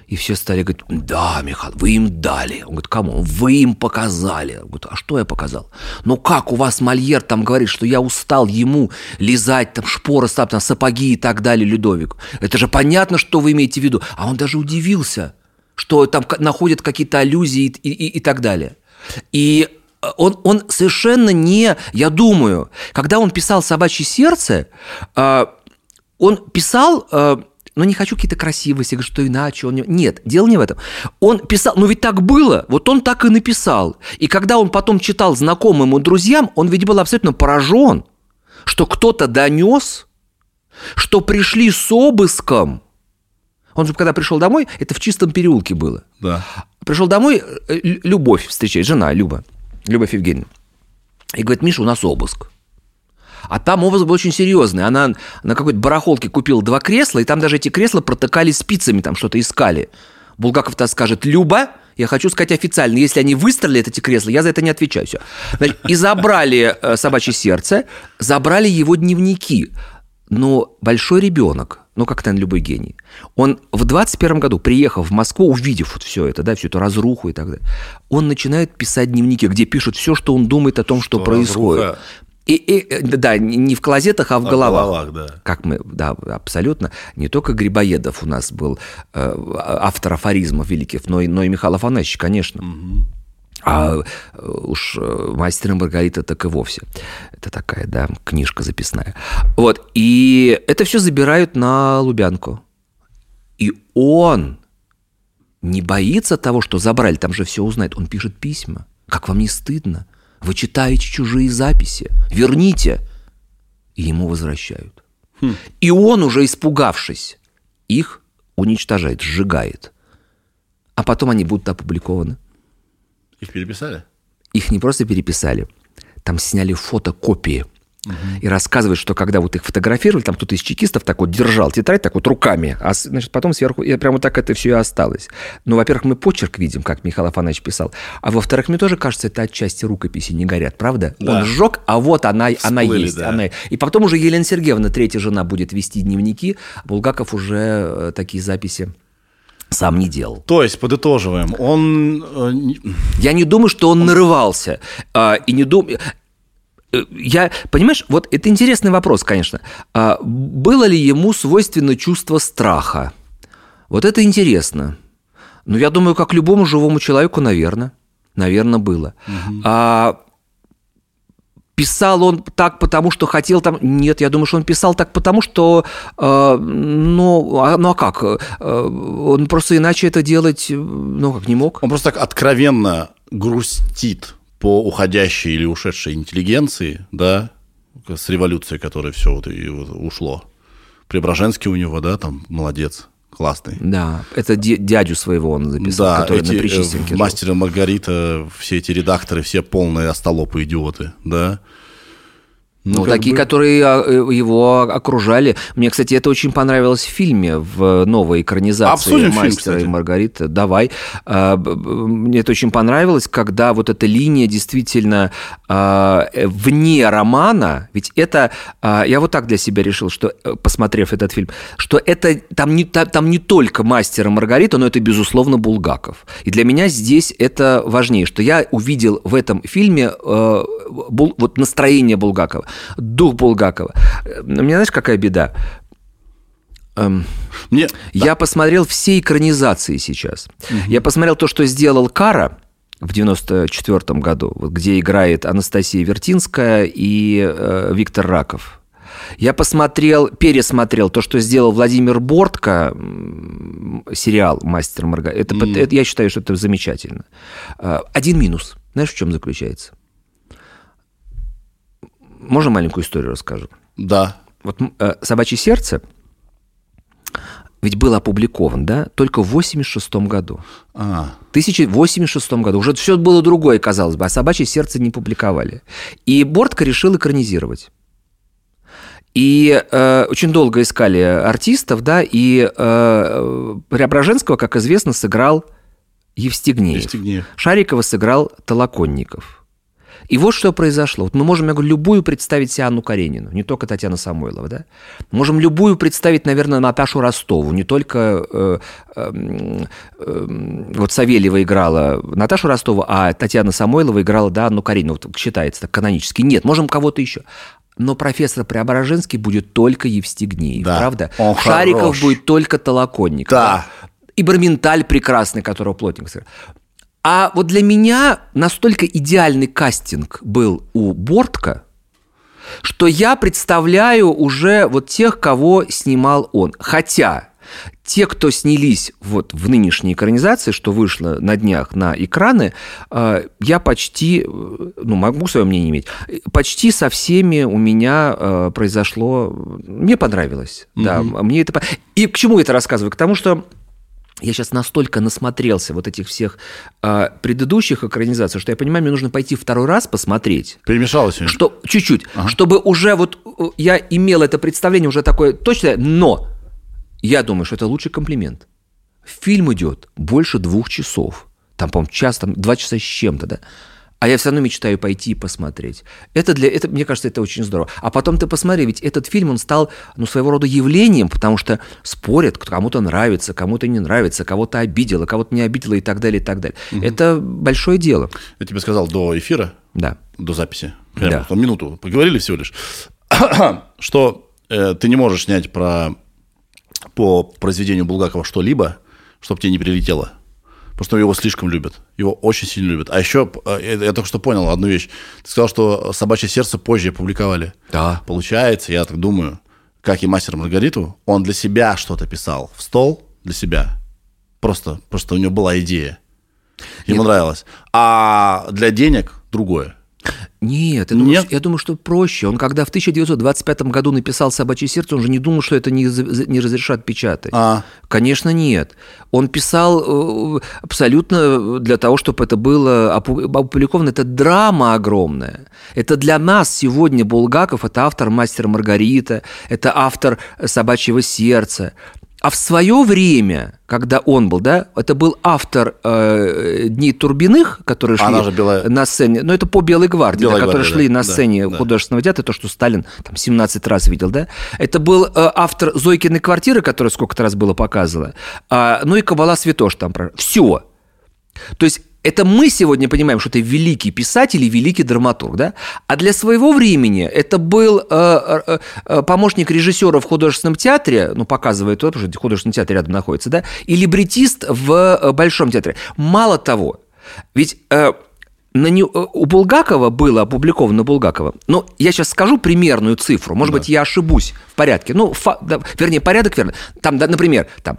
и все стали говорить, да, Михаил, вы им дали. Он говорит, кому? Вы им показали. Он говорит, а что я показал? Ну как у вас Мольер там говорит, что я устал ему лизать там шпоры, там, сапоги и так далее Людовику. Это же понятно, что вы имеете в виду. А он даже удивился, что там находят какие-то аллюзии и, и- и так далее. И э, он, он совершенно не, я думаю, когда он писал «Собачье сердце», э, он писал, э, ну не хочу какие-то красивости, что иначе он не... Нет, дело не в этом. Он писал, ну ведь так было, вот он так и написал. И когда он потом читал знакомым и друзьям, он ведь был абсолютно поражен, что кто-то донес, что пришли с обыском. Он же когда пришел домой, это в чистом переулке было. Да. Пришел домой, э, Лю- Любовь встречает, жена Люба, Любовь Евгеньевна. И говорит, Миша, у нас обыск. А там обыск был очень серьезный. Она на какой-то барахолке купила два кресла, и там даже эти кресла протыкали спицами, там что-то искали. Булгаков-то скажет, Люба, я хочу сказать официально, если они выстрелят эти кресла, я за это не отвечаю. Все. и забрали э, собачье сердце, забрали его дневники. Но большой ребенок, ну, как, наверное, любой гений, он в 21 году, приехав в Москву, увидев вот все это, да, всю эту разруху и так далее, он начинает писать дневники, где пишет все, что он думает о том, что, Что происходит. разруха. И, и, э, да, не в клозетах, а в А в головах. головах, да. Как мы, да, абсолютно. Не только Грибоедов у нас был э, автор афоризмов великих, но и, но и Михаил Афанасьевич, конечно. А э, уж э, «Мастер и Маргарита» так и вовсе. Это такая, да, книжка записная. Вот, и это все забирают на Лубянку. И он не боится того, что забрали, там же все узнает. Он пишет письма. Как вам не стыдно? Вы читаете чужие записи. Верните. И ему возвращают. И он, уже испугавшись, их уничтожает, сжигает. А потом они будут опубликованы. Их переписали? Их не просто переписали, там сняли фотокопии. И рассказывают, что когда вот их фотографировали, там кто-то из чекистов так вот держал тетрадь так вот руками, а значит, потом сверху, и прямо так это все и осталось. Ну, во-первых, мы почерк видим, как Михаил Афанасьевич писал, а во-вторых, мне тоже кажется, это отчасти рукописи не горят, правда? Да. Он сжег, а вот она, она Всплыли, есть. да. Она... И потом уже Елена Сергеевна, третья жена, будет вести дневники, Булгаков уже э, такие записи сам не делал. То есть, подытоживаем, он... э, Я не думаю, что он нарывался. А, и не думаю... э, я, понимаешь, вот это интересный вопрос, конечно. А было ли ему свойственно чувство страха? Вот это интересно. Ну, я думаю, как любому живому человеку, наверное. Наверное, было. А писал он так, потому что хотел там... Нет, я думаю, что он писал так, потому что... э, ну, а, ну, а как? Э, он просто иначе это делать, э, ну, как, не мог. Он просто так откровенно грустит по уходящей или ушедшей интеллигенции, да, с революцией, которая все вот, и ушло. Преображенский у него, да, там молодец, классный. Да, это дядю своего он записал, Да, который эти на э, Причистенке в жил. «Мастере и Маргарита», все эти редакторы, все полные остолопы идиоты, да. Ну, как такие, бы- которые а, э, его окружали. Мне, кстати, это очень понравилось в фильме, в новой экранизации Обсудим фильм, «Мастера и кстати. Маргарита». Давай. А, Мне это очень понравилось, когда вот эта линия действительно а, э, вне романа, ведь это, я вот так для себя решил, что, э, посмотрев этот фильм, что это там не, та- там не только «Мастер и Маргарита», но это, безусловно, Булгаков. И для меня здесь это важнее, что я увидел в этом фильме э, вот настроение Булгакова, дух Булгакова. Э, У меня, знаешь, какая беда? Эм, Мне, Я посмотрел все экранизации сейчас. Я посмотрел то, что сделал Кара в 94 году, где играет Анастасия Вертинская и э, Виктор Раков. Я посмотрел, пересмотрел то, что сделал Владимир Бортко, сериал «Мастер Маргарита». Это, под- это- я считаю, что это замечательно. Э, Один минус. Знаешь, в чем заключается? Можно маленькую историю расскажу? да, Вот э, «Собачье сердце» ведь был опубликован, да, только в 86 году. а, В 1086 году. Уже все было другое, казалось бы, а «Собачье сердце» не публиковали. И Бортко решил экранизировать. И э, очень долго искали артистов, да, и э, Преображенского, как известно, сыграл Евстигнеев. Евстигнеев. Шарикова сыграл Толоконников. И вот что произошло. Вот мы можем, я говорю, любую представить себе Анну Каренину, не только Татьяна Самойлова, да? Можем любую представить, наверное, Наташу Ростову, не только э, эм, эм, вот Савельева играла Наташу Ростову, а Татьяна Самойлова играла, да, Анну Каренину. Вот считается так канонически. Нет, можем кого-то еще. Но профессор Преображенский будет только Евстигнеев, Да, правда? он Шариков хорош. будет только Толоконников. Да. И Барменталь прекрасный, которого плотник сыграл. А вот для меня настолько идеальный кастинг был у Бортка, что я представляю уже вот тех, кого снимал он. Хотя те, кто снялись вот в нынешней экранизации, что вышло на днях на экраны, э, я почти, э, ну, могу свое мнение иметь, почти со всеми у меня э, произошло, мне понравилось. Да, мне это... И к чему я это рассказываю? К тому, что я сейчас настолько насмотрелся вот этих всех э, предыдущих экранизаций, что я понимаю, мне нужно пойти второй раз посмотреть. перемешалось. Что чуть-чуть, чтобы уже вот э, я имел это представление уже такое точное, но я думаю, что это лучший комплимент. Фильм идет больше двух часов. Там, по-моему, час, там, два часа с чем-то, да? А я все равно мечтаю пойти и посмотреть. Это для, это, мне кажется, это очень здорово. А потом ты посмотри, ведь этот фильм, он стал, ну, своего рода явлением, потому что спорят, кому-то нравится, кому-то не нравится, кого-то обидело, кого-то не обидело и так далее, и так далее. Это большое дело, Я тебе сказал до эфира, да. до записи, Да. прямо там минуту поговорили всего лишь, что э, ты не можешь снять про по произведению Булгакова что-либо, чтобы тебе не прилетело. Потому что его слишком любят. Его очень сильно любят. А еще, э, я только что понял одну вещь. Ты сказал, что «Собачье сердце» позже опубликовали. Да. Получается, я так думаю, как и «Мастер Маргариту», он для себя что-то писал в стол, для себя. Просто, просто у него была идея. Ему нравилось. А для денег другое. Нет, я думаю, Нет? что- я думаю, что проще. Он когда в 1925 году написал «Собачье сердце», он же не думал, что это не, не разрешат печатать. А. Конечно, нет. Он писал э, абсолютно для того, чтобы это было опу- опубликовано. Это драма огромная. Это для нас сегодня Булгаков, это автор «Мастера и Маргарита», это автор «Собачьего сердца». А в свое время, когда он был, да, это был автор э, «Дней Турбиных», которые шли Она же белая- на сцене, ну это по Белой гвардии, Белая да, которые гвардия, шли да, на сцене да. художественного театра, то, что Сталин там 17 раз видел, да, это был э, автор Зойкиной квартиры, которая сколько-то раз было показано, а, ну и Кабала Святош там, все. То есть это мы сегодня понимаем, что это великий писатель и великий драматург, да? А для своего времени это был э, э, э, помощник режиссера в художественном театре, ну, показывает тот, потому что художественный театр рядом находится, да, и либретист в э, Большом театре. Мало того, ведь... э, на не- э, у Булгакова было опубликовано Булгакова. Ну, я сейчас скажу примерную цифру. Может быть, я ошибусь в порядке. Ну, фа- да, вернее, порядок верно. Там, да, например, там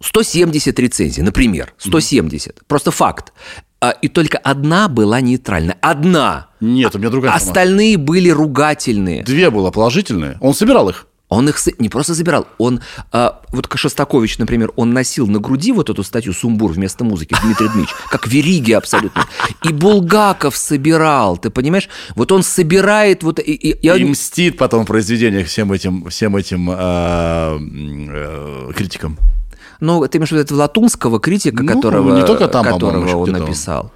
170 рецензий, например, 170. Просто факт. А, И только одна была нейтральная. Одна. Нет, у меня другая информация. Остальные были ругательные. Две было положительные. Он собирал их. Он их не просто забирал, он, а, вот Шостакович, например, он носил на груди вот эту статью «Сумбур» вместо музыки, Дмитрий Дмитриевич, как вериги абсолютно. И Булгаков собирал, ты понимаешь? Вот он собирает вот... И, и- я- И мстит потом в произведениях всем этим, всем этим э, э, критикам. Ну, ты имеешь в виду этого латунского критика, Ну, которого, не только там, которого он где-то написал.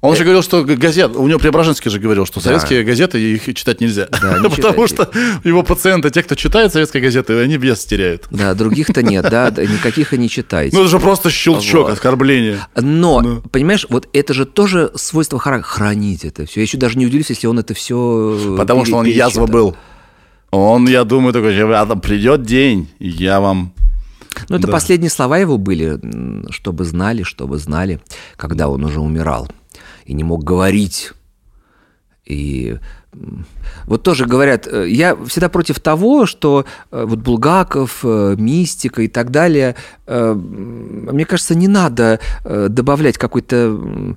Он же говорил, что газет, у него Преображенский же говорил, что советские газеты, их читать нельзя. Да, не Потому читайте. что его пациенты, те, кто читает советские газеты, они вес теряют. Да, других-то нет, да, да, никаких и не читаете. Ну, это же просто щелчок, Вот. оскорбление. Но, понимаешь, вот это же тоже свойство характера, хранить это все. Я еще даже не удивлюсь, если он это все... Потому что он язва был. Он, я думаю, такой, «А, придет день, я вам... Ну, это Да. последние слова его были, чтобы знали, чтобы знали, когда он уже умирал и не мог говорить. И вот тоже говорят, э, я всегда против того, что э, вот Булгаков, э, мистика и так далее, мне кажется, не надо добавлять какой-то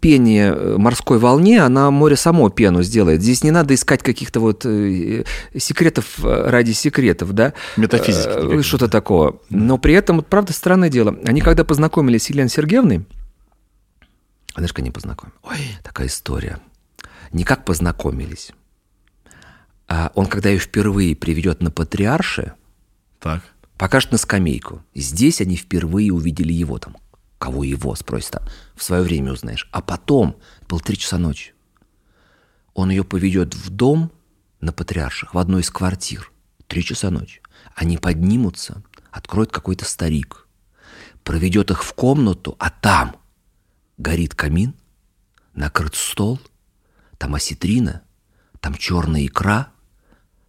пение морской волне, она море само пену сделает. Здесь не надо искать каких-то вот секретов ради секретов, да? Метафизики. Что-то такого. Но при этом, вот, правда, странное дело. Они когда познакомились с Еленой Сергеевной, а знаешь, как они познакомились? Ой, такая история. Не как познакомились. А он, когда ее впервые приведет на патриарше, Так. покажет на скамейку. Здесь они впервые увидели его там. Кого его, спросит там. В свое время узнаешь. А потом, было три часа ночи, он ее поведет в дом на Патриарших, в одной из квартир. Три часа ночи. Они поднимутся, откроет какой-то старик, проведет их в комнату, а там горит камин, накрыт стол, там осетрина, там черная икра,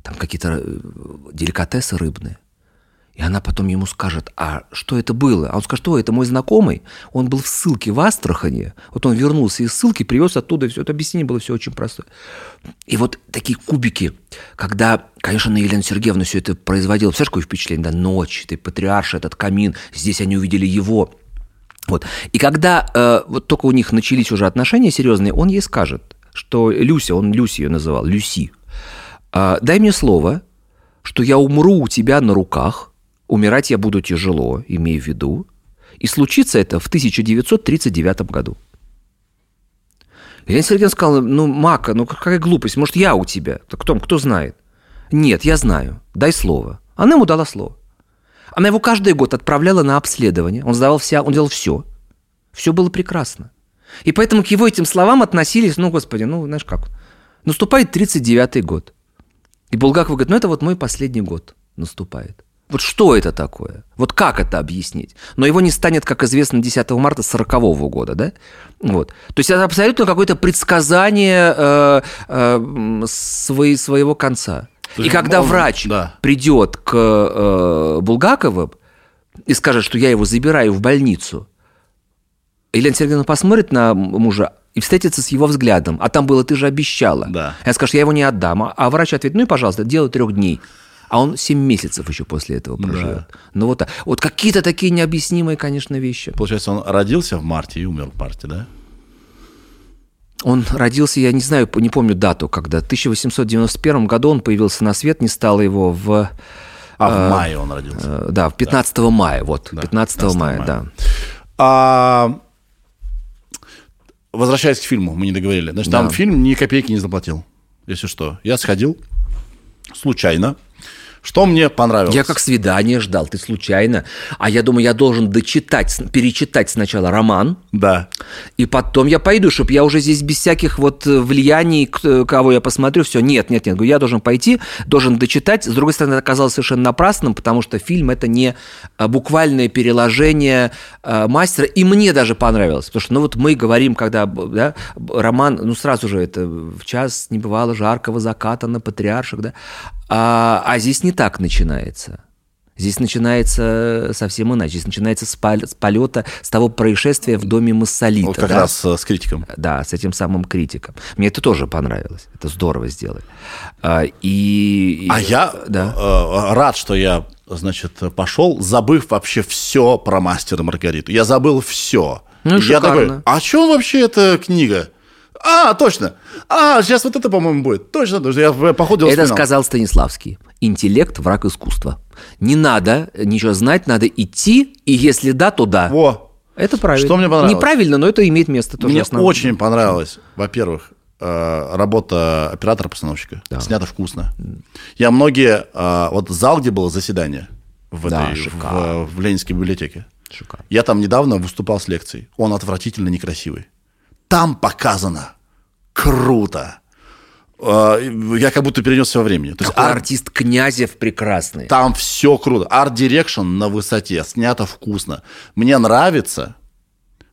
там какие-то э, деликатесы рыбные. И она потом ему скажет, а что это было? А он скажет, что это мой знакомый, он был в ссылке в Астрахане, вот он вернулся из ссылки, привез оттуда, все это объяснение было все очень простое. И вот такие кубики, когда, конечно, на Елену Сергеевну все это производило, представляешь, какое впечатление, да, ночь, ты патриарш, этот камин, здесь они увидели его. Вот. И когда э, вот только у них начались уже отношения серьезные, он ей скажет, что Люся, он Люси ее называл, Люси, «А, дай мне слово, что я умру у тебя на руках, умирать я буду тяжело, имею в виду, и случится это в 1939 году. Елена Сергеевна сказала, ну, Мака, ну какая глупость, может, я у тебя? Так кто, кто знает? Нет, я знаю, дай слово. Она ему дала слово. Она его каждый год отправляла на обследование, он сдавал вся, он делал все. Все было прекрасно. И поэтому к его этим словам относились, ну, господи, ну, знаешь как, наступает 39-й год. И Булгаков говорит, ну, это вот мой последний год наступает. Вот что это такое? Вот как это объяснить? Но его не станет, как известно, 10 марта 40 года, да? Вот. То есть это абсолютно какое-то предсказание э, э, свои- своего конца. То И когда он- врач да. придет к э, Булгакову и скажет, что я его забираю в больницу, Елена Сергеевна посмотрит на мужа и встретится с его взглядом. А там было, ты же обещала. Да. Я скажу, я его не отдам. А- А врач ответит, ну и пожалуйста, дело трех дней. А он 7 месяцев еще после этого проживет. Ну вот так. Вот какие-то такие необъяснимые, конечно, вещи. Получается, он родился в марте и умер в марте, да? Он родился, я не знаю, не помню дату, когда. В 1891 году он появился на свет, не стало его в... А в мае он родился. э, Да, в 15 мая, вот. Да, 15, 15 мая, мая. да. А, Возвращаясь к фильму, мы не договорили. Значит, там Да. фильм ни копейки не заплатил, если что. Я сходил случайно, Что мне понравилось? Я как свидание ждал, ты случайно. А я думаю, я должен дочитать, перечитать сначала роман, Да. и потом я пойду, чтобы я уже здесь без всяких вот э, влияний, к- кого я посмотрю, все. Нет, нет, нет. Я должен пойти, должен дочитать. С другой стороны, это оказалось совершенно напрасным, потому что фильм это не а, буквальное переложение мастера. И мне даже понравилось. Потому что, ну вот мы говорим, когда да, роман, ну сразу же это в час не бывало жаркого заката на патриарших, да. А, а здесь не так начинается. Здесь начинается совсем иначе. Здесь начинается с, пол- с полета, с того происшествия в доме Массолита. Вот как да? раз э, с критиком. Да, с этим самым критиком. Мне это тоже понравилось. Это здорово сделали. А, и, и- А я Да. э, рад, что я, значит, пошел, забыв вообще все про мастера и Маргариту. Я забыл все. Ну, я шикарно. такой, а что вообще эта книга? А, точно. А, сейчас вот это, по-моему, будет. Точно, точно. Я по ходу Это вспоминал. сказал Станиславский. Интеллект – враг искусства. Не надо ничего знать, надо идти, и если да, то да. Во. Это правильно. Что мне понравилось? Неправильно, но это имеет место тоже. Мне основное. очень понравилось, во-первых, э, работа оператора-постановщика. Да. Снято вкусно. Я многие... э, Вот зал, где было заседание в, Да, этой, в, в Ленинской библиотеке. Шикарно. Я там недавно выступал с лекцией. Он отвратительно некрасивый. Там показано круто. Э, Я как будто перенесся во времени. То есть арт- артист Князев прекрасный. там все круто. Art direction на высоте, снято вкусно. Мне нравится,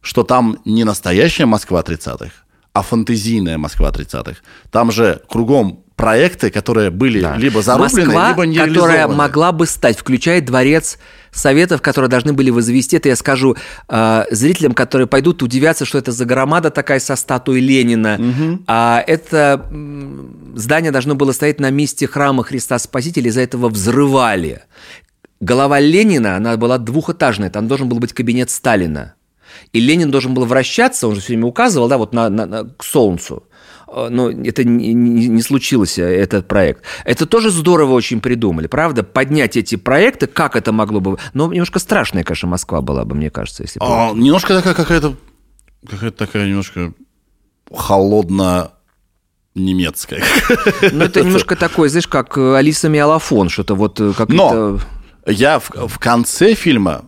что там не настоящая Москва 30-х, а фантазийная Москва 30-х. Там же кругом проекты, которые были Да. либо зарублены, Москва, либо не которая могла бы стать, включая дворец советов, которые должны были возвести. Это я скажу э, зрителям, которые пойдут удивятся, что это за громада такая со статуей Ленина. А это здание должно было стоять на месте храма Христа Спасителя, из-за этого взрывали. Голова Ленина, она была двухэтажная, там должен был быть кабинет Сталина. И Ленин должен был вращаться, он же все время указывал, да, вот на, на- на- к Солнцу. Э, Но это не, не- не случилось, э, этот проект. Это тоже здорово очень придумали, правда? Поднять эти проекты, как это могло бы... Но немножко страшная, конечно, Москва была бы, мне кажется, если бы... А, немножко такая какая-то, какая-то такая немножко холодно немецкая. Ну, это немножко такое, знаешь, как э, Алиса Миалафон, что-то вот э, как Но я в, в конце фильма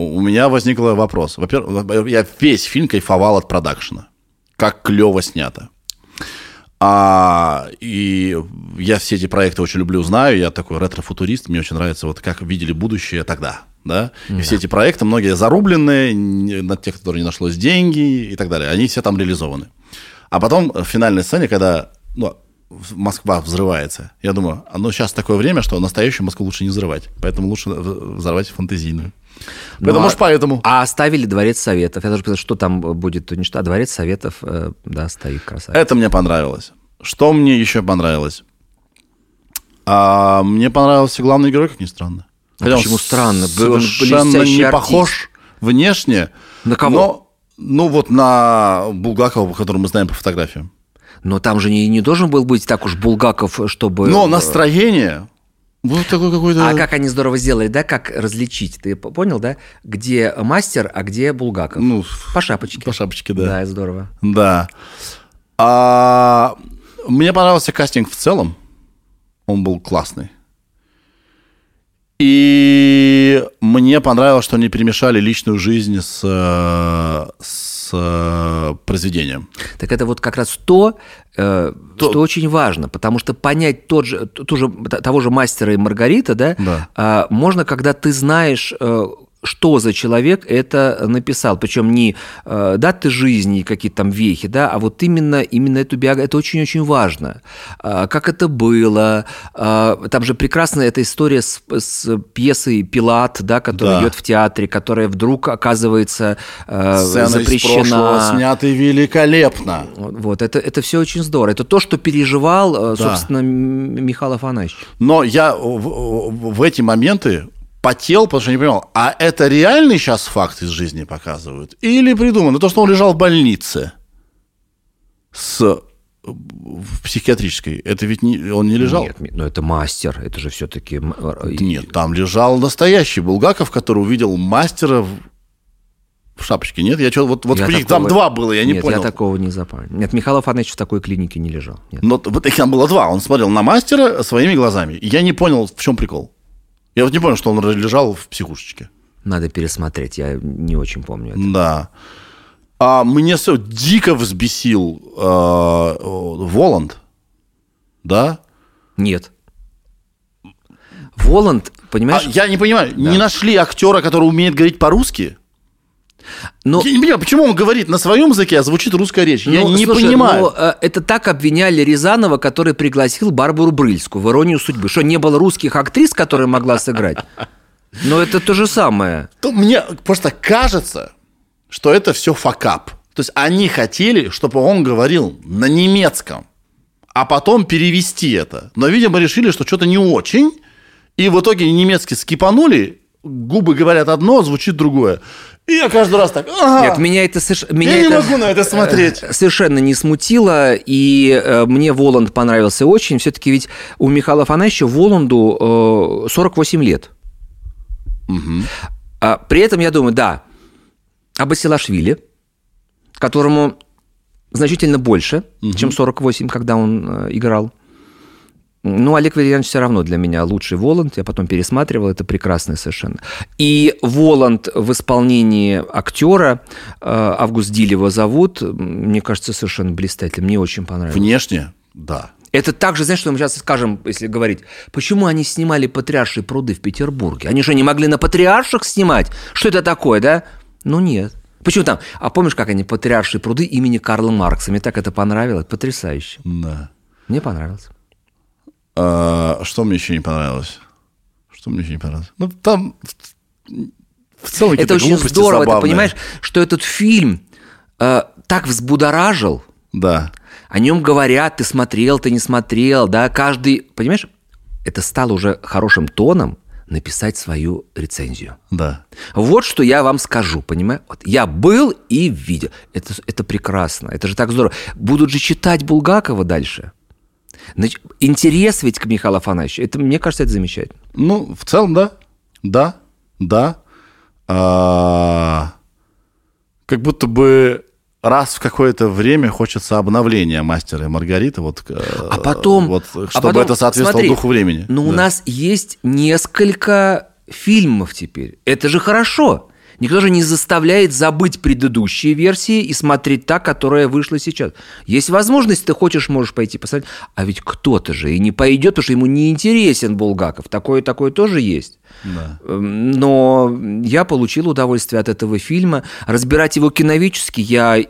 у меня возник вопрос. Во-первых, я весь фильм кайфовал от продакшена. Как клево снято. А, и я все эти проекты очень люблю, знаю. Я такой ретро-футурист. Мне очень нравится, вот как видели будущее тогда. Да? И все эти проекты, многие зарубленные, на тех, которые не нашлось деньги и так далее. Они все там реализованы. А потом в финальной сцене, когда ну, Москва взрывается, я думаю, а ну сейчас такое время, что настоящую Москву лучше не взрывать. Поэтому лучше в- взорвать фантазийную. Поэтому, а- может, поэтому. А оставили Дворец Советов. Я даже pensал, что там будет уничтожено. А Дворец Советов, э, да, стоит красавец. Это мне понравилось. Что мне еще понравилось? А, мне понравился главный герой, как ни странно. А Хотя он почему странно? Он Совершенно блестящий не артист. похож внешне. На кого? Но, ну, вот на Булгакова, которого мы знаем по фотографиям. Но там же не, не должен был быть так уж Булгаков, чтобы... Но э, настроение вот такой какой-то... А как они здорово сделали, да, как различить? Ты понял, да? Где мастер, а где Булгаков? Ну, по шапочке. по шапочке, да. Да, здорово. Да. А, мне понравился кастинг в целом. Он был классный. И мне понравилось, что они перемешали личную жизнь с, э, с э, произведением. Так это вот как раз то, э, То- что очень важно, потому что понять тот же, ту же, того же мастера и Маргарита, да, Да. а, можно, когда ты знаешь, что за человек это написал, причем не э, даты жизни, какие-то там вехи, да, а вот именно, именно эту биографию, это очень-очень важно. А, как это было, а, там же прекрасная эта история с, с пьесой «Пилат», да, которая Да. идет в театре, которая вдруг оказывается э, Сцена запрещена. прошлого сняты великолепно. Вот, это, это все очень здорово. Это то, что переживал, э, Да. собственно, Михаил Афанасьевич. Но я в- в эти моменты потел, потому что не понимал, а это реальный сейчас факт из жизни показывают? Или придумано? То, что он лежал в больнице с в психиатрической, это ведь не, он не лежал? Нет, но это мастер, это же все-таки... Нет, там лежал настоящий Булгаков, который увидел мастера в, в шапочке, нет? Я что, вот, вот Я них там такого- два было, я не Нет, понял. я такого не запомнил. Нет, Михаил Афанасьевич в такой клинике не лежал. Нет. Но вот их там было два. Он смотрел на мастера своими глазами. Я не понял, в чем прикол. Я вот не понял, что он лежал в психушечке. Надо пересмотреть, я не очень помню это. Да. А мне дико взбесил э, Воланд. Да? Нет. Воланд, А, понимаешь? я не понимаю, не нашли актера, который умеет говорить по-русски? Но, Я не понимаю, почему он говорит на своем языке, а звучит русская речь. я ну, не слушай, понимаю. ну, э, это так обвиняли Рязанова, который пригласил Барбару Брыльскую в «Иронию судьбы». Что, не было русских актрис, которые могла сыграть? Но это то же самое. То мне просто кажется, что это все факап. То есть они хотели, чтобы он говорил на немецком, а потом перевести это. Но, видимо, решили, что что-то не очень, и в итоге немецкий скипанули, губы говорят одно, звучит другое. И я каждый раз так, ага, Нет, меня это, соверш- меня я не это, могу на это смотреть. э, совершенно не смутило, и э, мне Воланд понравился очень. Все-таки ведь у Михаила Афанасьевича Воланду э, 48 лет. А при этом я думаю, да, а Басилашвили, которому значительно больше, чем 48, когда он э, играл. Ну, Олег Валерьянович все равно для меня лучший Воланд. Я потом пересматривал, это прекрасно совершенно. И Воланд в исполнении актера, э, Август Диль его зовут, мне кажется, совершенно блистательно. Мне очень понравилось. Внешне, да. Это так же, знаешь, что мы сейчас скажем, если говорить, почему они снимали «Патриаршие пруды» в Петербурге? Они что, не могли на «Патриарших» снимать? Что это такое, да? Ну, нет. Почему там? А помнишь, как они «Патриаршие пруды» имени Карла Маркса? Мне так это понравилось. Потрясающе. да. Мне понравилось. А, что мне еще не понравилось? Что мне еще не понравилось? Ну, там в целом Это очень здорово, ты забавные. понимаешь, что этот фильм э, так взбудоражил, Да. о нем говорят, ты смотрел, ты не смотрел, да, каждый, понимаешь, это стало уже хорошим тоном написать свою рецензию. Да. Вот что я вам скажу, понимаешь? Вот я был и видел. Это, это прекрасно, это же так здорово. Будут же читать Булгакова дальше. Значит, интерес ведь к Михаилу Афанасьевичу, это, мне кажется, это замечательно. Ну, в целом, да. Да. Да. А, как будто бы раз в какое-то время хочется обновления мастера и Маргариты, вот, А потом... вот, а чтобы потом, это соответствовало смотри, духу времени. Ну, у Да. нас есть несколько фильмов теперь. Это же хорошо. Никто же не заставляет забыть предыдущие версии и смотреть та, которая вышла сейчас. Есть возможность, ты хочешь, можешь пойти посмотреть. А ведь кто-то же и не пойдет, потому что ему не интересен Булгаков. Такое такое тоже есть. Да. Эм, Но я получил удовольствие от этого фильма. Разбирать его киновически я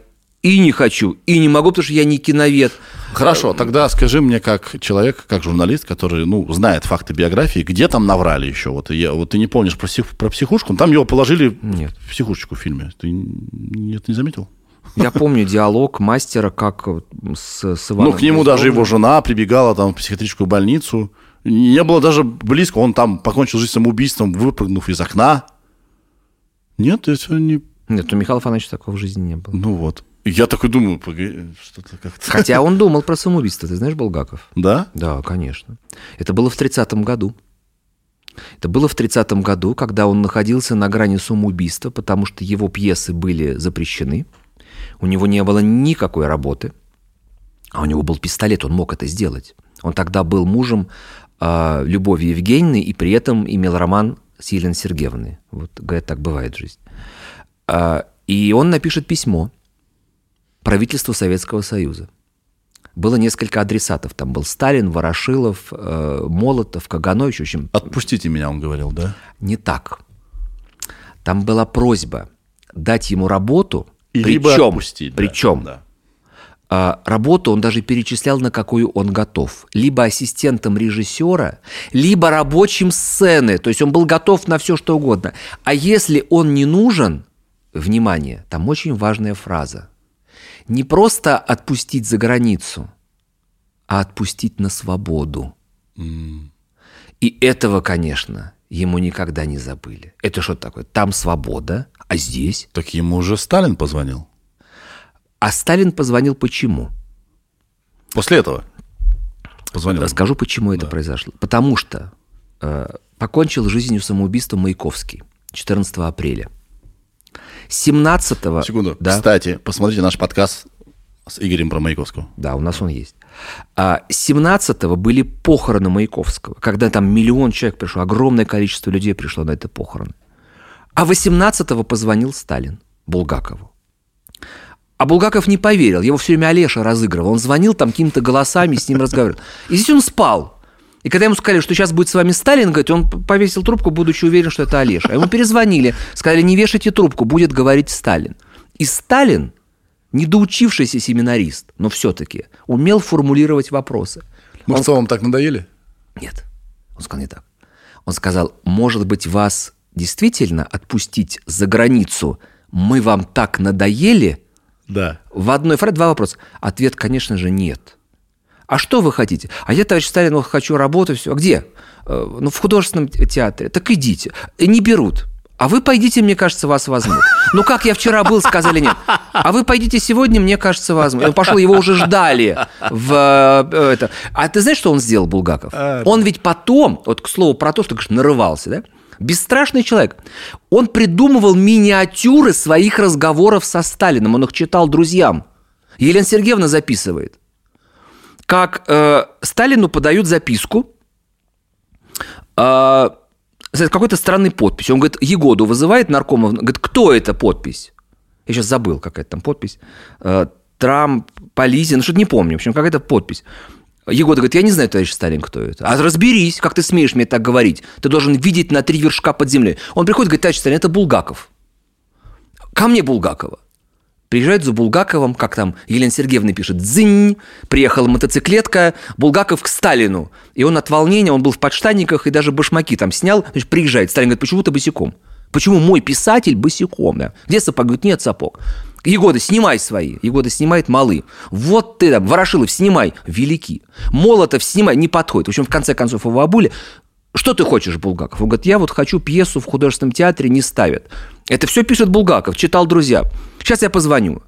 и не хочу, и не могу, потому что я не киновед. Хорошо, тогда скажи мне, как человек, как журналист, который, ну, знает факты биографии, где там наврали еще? Вот, я, вот ты не помнишь про, псих- про психушку, там его положили Нет. в психушечку в фильме. Ты нет, не заметил? Я помню диалог мастера, как с, с Иваном. ну, к нему даже его жена прибегала там в психиатрическую больницу. Не было даже близко, он там покончил жизнь самоубийством, выпрыгнув из окна. Нет, это не... Нет, у Михаила Афанасьевича такого в жизни не было. Ну вот. Я такой думаю, погоди, что-то как-то... Хотя он думал про самоубийство, ты знаешь, Булгаков? Да? Да, конечно. Это было в 30-м году. Это было в 30-м году, когда он находился на грани самоубийства, потому что его пьесы были запрещены. У него не было никакой работы. А у него был пистолет, он мог это сделать. Он тогда был мужем э, Любови Евгеньевны и при этом имел роман с Еленой Сергеевной. Вот, говорят, так бывает в жизни. А, и он напишет письмо правительству Советского Союза. Было несколько адресатов. Там был Сталин, Ворошилов, э, Молотов, Каганович. В общем, Отпустите меня, он говорил, да? не так. Там была просьба дать ему работу, И либо причем, отпустить. да. причем Да. а, работу он даже перечислял, на какую он готов. Либо ассистентом режиссера, либо рабочим сцены. То есть он был готов на все, что угодно. А если он не нужен, внимание, там очень важная фраза. Не просто отпустить за границу, а отпустить на свободу. И этого, конечно, ему никогда не забыли. Это что такое? Там свобода, а здесь? Так ему уже Сталин позвонил. А Сталин позвонил почему? После этого позвонил. Расскажу, почему это произошло. Потому что э, покончил жизнью самоубийством Маяковский 14 апреля. 17 Секунду. Да, Кстати, посмотрите наш подкаст с Игорем про Маяковского. да, у нас он есть. А 17 были похороны Маяковского, когда там миллион человек пришло, огромное количество людей пришло на это похороны. А 18 позвонил Сталин Булгакову. А Булгаков не поверил, его все время Олеша разыгрывал. Он звонил там какими-то голосами, с ним разговаривал. И здесь он спал. И когда ему сказали, что сейчас будет с вами Сталин, говорит, он повесил трубку, будучи уверен, что это Олеша. А ему перезвонили, сказали, не вешайте трубку, будет говорить Сталин. И Сталин, недоучившийся семинарист, но все-таки умел формулировать вопросы. Мы в целом так надоели? Нет, он сказал не так. Он сказал, может быть, вас действительно отпустить за границу, мы вам так надоели? Да. В одной фразе два вопроса. Ответ, конечно же, нет. А что вы хотите? А я, товарищ Сталин, вот хочу работать, все. А где? «Э, Ну, в художественном театре. Так идите. И не берут. А вы пойдите, мне кажется, вас возьмут. Ну, как я вчера был, сказали нет. А вы пойдите сегодня, мне кажется, возьмут. Он пошел, его уже ждали. В, э, это. А ты знаешь, что он сделал, Булгаков? А, Он ведь потом, вот к слову про то, что, конечно, нарывался, да? Бесстрашный человек. Он придумывал миниатюры своих разговоров со Сталином. Он их читал друзьям. Елена Сергеевна записывает как э, Сталину подают записку э, с какой-то странной подписью. Он говорит, Егоду вызывает наркомов, говорит, кто это подпись? Я сейчас забыл, какая там подпись. Э, Трамп, Полизин, ну что-то не помню. В общем, какая-то подпись. Егода говорит, я не знаю, товарищ Сталин, кто это. А разберись, как ты смеешь мне так говорить. Ты должен видеть на три вершка под землей. Он приходит говорит, товарищ Сталин, это Булгаков. Ко мне Булгакова. Приезжает за Булгаковым, как там Елена Сергеевна пишет, дзынь, приехала мотоциклетка, Булгаков к Сталину. И он от волнения, он был в подштанниках и даже башмаки там снял. Значит, приезжает, Сталин говорит, почему ты босиком? Почему мой писатель босиком? Да? Где сапог? Говорит, нет сапог. Егода, снимай свои. Егода снимает малы. Вот ты там, Ворошилов, снимай. Велики. Молотов, снимай. Не подходит. В общем, в конце концов, его обули. Что ты хочешь, Булгаков? Он говорит, я вот хочу пьесу в художественном театре, не ставят. Это все пишет Булгаков, читал друзья. Сейчас я позвоню.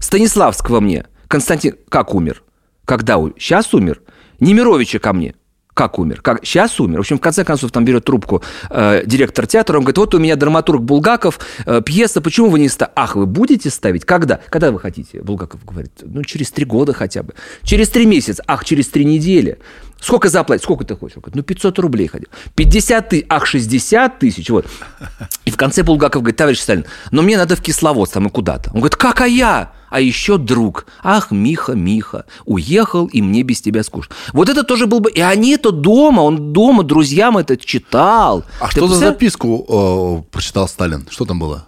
Станиславского мне. Константин, как умер? Когда умер? Сейчас умер? Немировича ко мне. Как умер? Как? Сейчас умер. В общем, в конце концов, там берет трубку э, директор театра, он говорит, вот у меня драматург Булгаков, э, пьеса, почему вы не ставите? Ах, вы будете ставить? Когда? Когда вы хотите? Булгаков говорит, ну, через три года хотя бы. Через три месяца. Ах, через три недели. Сколько заплатить? Сколько ты хочешь? Он говорит, ну, 500 рублей ходил. 50 тысяч, ах, 60 тысяч, вот. И в конце Булгаков говорит, товарищ Сталин, но мне надо в Кисловодск там и куда-то. Он говорит, как, а я? А еще друг. Ах, Миха, Миха, уехал, и мне без тебя скучно. Вот это тоже был бы... И они это дома, он дома друзьям это читал. А Ты что за записку э, прочитал Сталин? Что там было?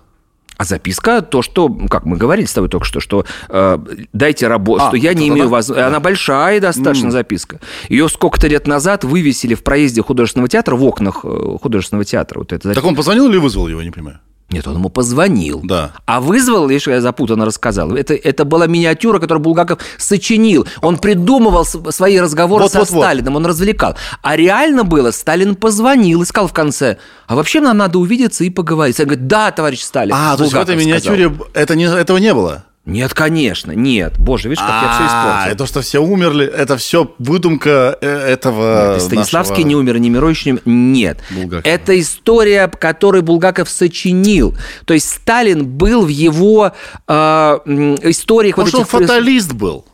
А записка то, что, как мы говорили с тобой только что, что э, дайте работу, А, что я не имею да? возможности. Она большая достаточно записка. Ее сколько-то лет назад вывесили в проезде художественного театра, в окнах э, художественного театра. Вот это Так он позвонил или вызвал его, не понимаю? Нет, он ему позвонил. Да. А вызвал, видишь, я запутанно рассказал. Это, это была миниатюра, которую Булгаков сочинил. Он придумывал свои разговоры Вот, со вот, вот. Сталином, он развлекал. А реально было, Сталин позвонил и сказал в конце, а вообще нам надо увидеться и поговорить. Сталин говорит, да, товарищ Сталин. А, то есть в Булгаков этой сказал. миниатюре это не, этого не было? Нет, конечно, нет. Боже, видишь, как я все А, испортил. это что все умерли, это все выдумка э, этого И Станиславский не умер, не Мирович не умер. Нет. Это история, которую Булгаков сочинил. То есть Сталин был в его э, историях... Может, он фаталист был?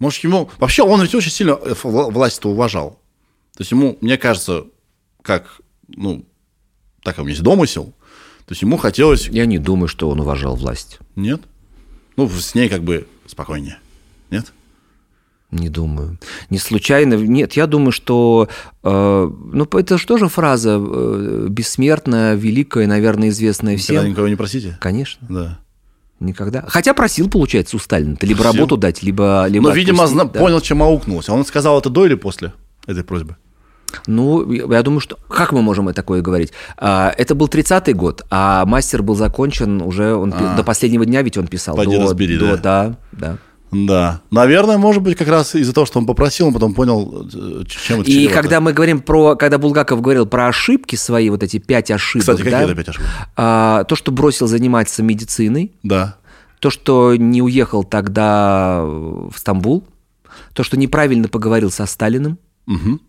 Может, ему... Вообще, он ведь очень сильно э, вла- власть-то уважал. То есть ему, мне кажется, как, ну, так у меня есть домысел, то есть ему хотелось... Я не думаю, что он уважал власть. Нет? Ну, с ней как бы спокойнее. Нет? Не думаю. Не случайно. Нет, я думаю, что... э, ну, это же тоже фраза э, бессмертная, великая, наверное, известная Никогда всем. никого не просите? Конечно, Да. никогда. Хотя просил, получается, у Сталина. Либо Просил. работу дать, либо... либо Но, видимо, отпустить, зна- да. понял, чем аукнулся. Он сказал это до или после этой просьбы? Ну, я думаю, что... Как мы можем такое говорить? А, Это был 30-й год, а мастер был закончен уже... Он, А. До последнего дня ведь он писал. Поди до, разбери, до- да. да, да. Да. Наверное, может быть, как раз из-за того, что он попросил, он потом понял, э, чем это И чревато. когда мы говорим про... Когда Булгаков говорил про ошибки свои, вот эти пять ошибок, Кстати, какие да, это пять ошибок? а, то, что бросил заниматься медициной, Да. то, что не уехал тогда в Стамбул, то, что неправильно поговорил со Сталиным. Мгм.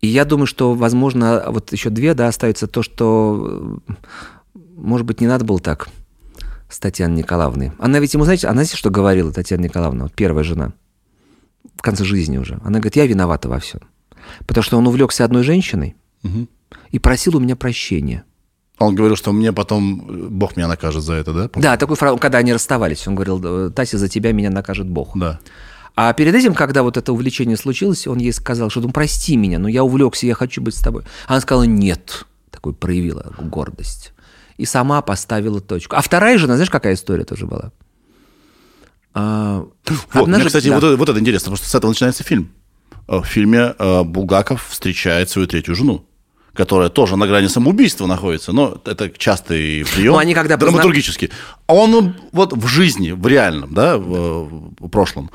И я думаю, что, возможно, вот еще две, да, остаются то, что э, может быть, не надо было так с Татьяной Николаевной. Она ведь ему, знаете, она знаете, что говорила Татьяна Николаевна, вот первая жена, в конце жизни уже. Она говорит, я виновата во всем. Потому что он увлекся одной женщиной и просил у меня прощения. Он говорил, что мне потом э, Бог меня накажет за это, да? Да, такой фраза, когда они расставались, он говорил, «Э, Тася, за тебя меня накажет Бог. Да. А перед этим, когда вот это увлечение случилось, он ей сказал, что ну прости меня, но я увлекся, я хочу быть с тобой. Она сказала нет, такой проявила гордость. И сама поставила точку. А вторая жена, знаешь, какая история тоже была? А, Вот, мне, однажды- кстати, да. вот, это, вот это интересно, потому что с этого начинается фильм. Э, В фильме э, Булгаков встречает свою третью жену, которая тоже на грани самоубийства находится. Но это частый прием. Ну, они когда позна- драматургический. А он вот в жизни, в реальном, да, в, в прошлом,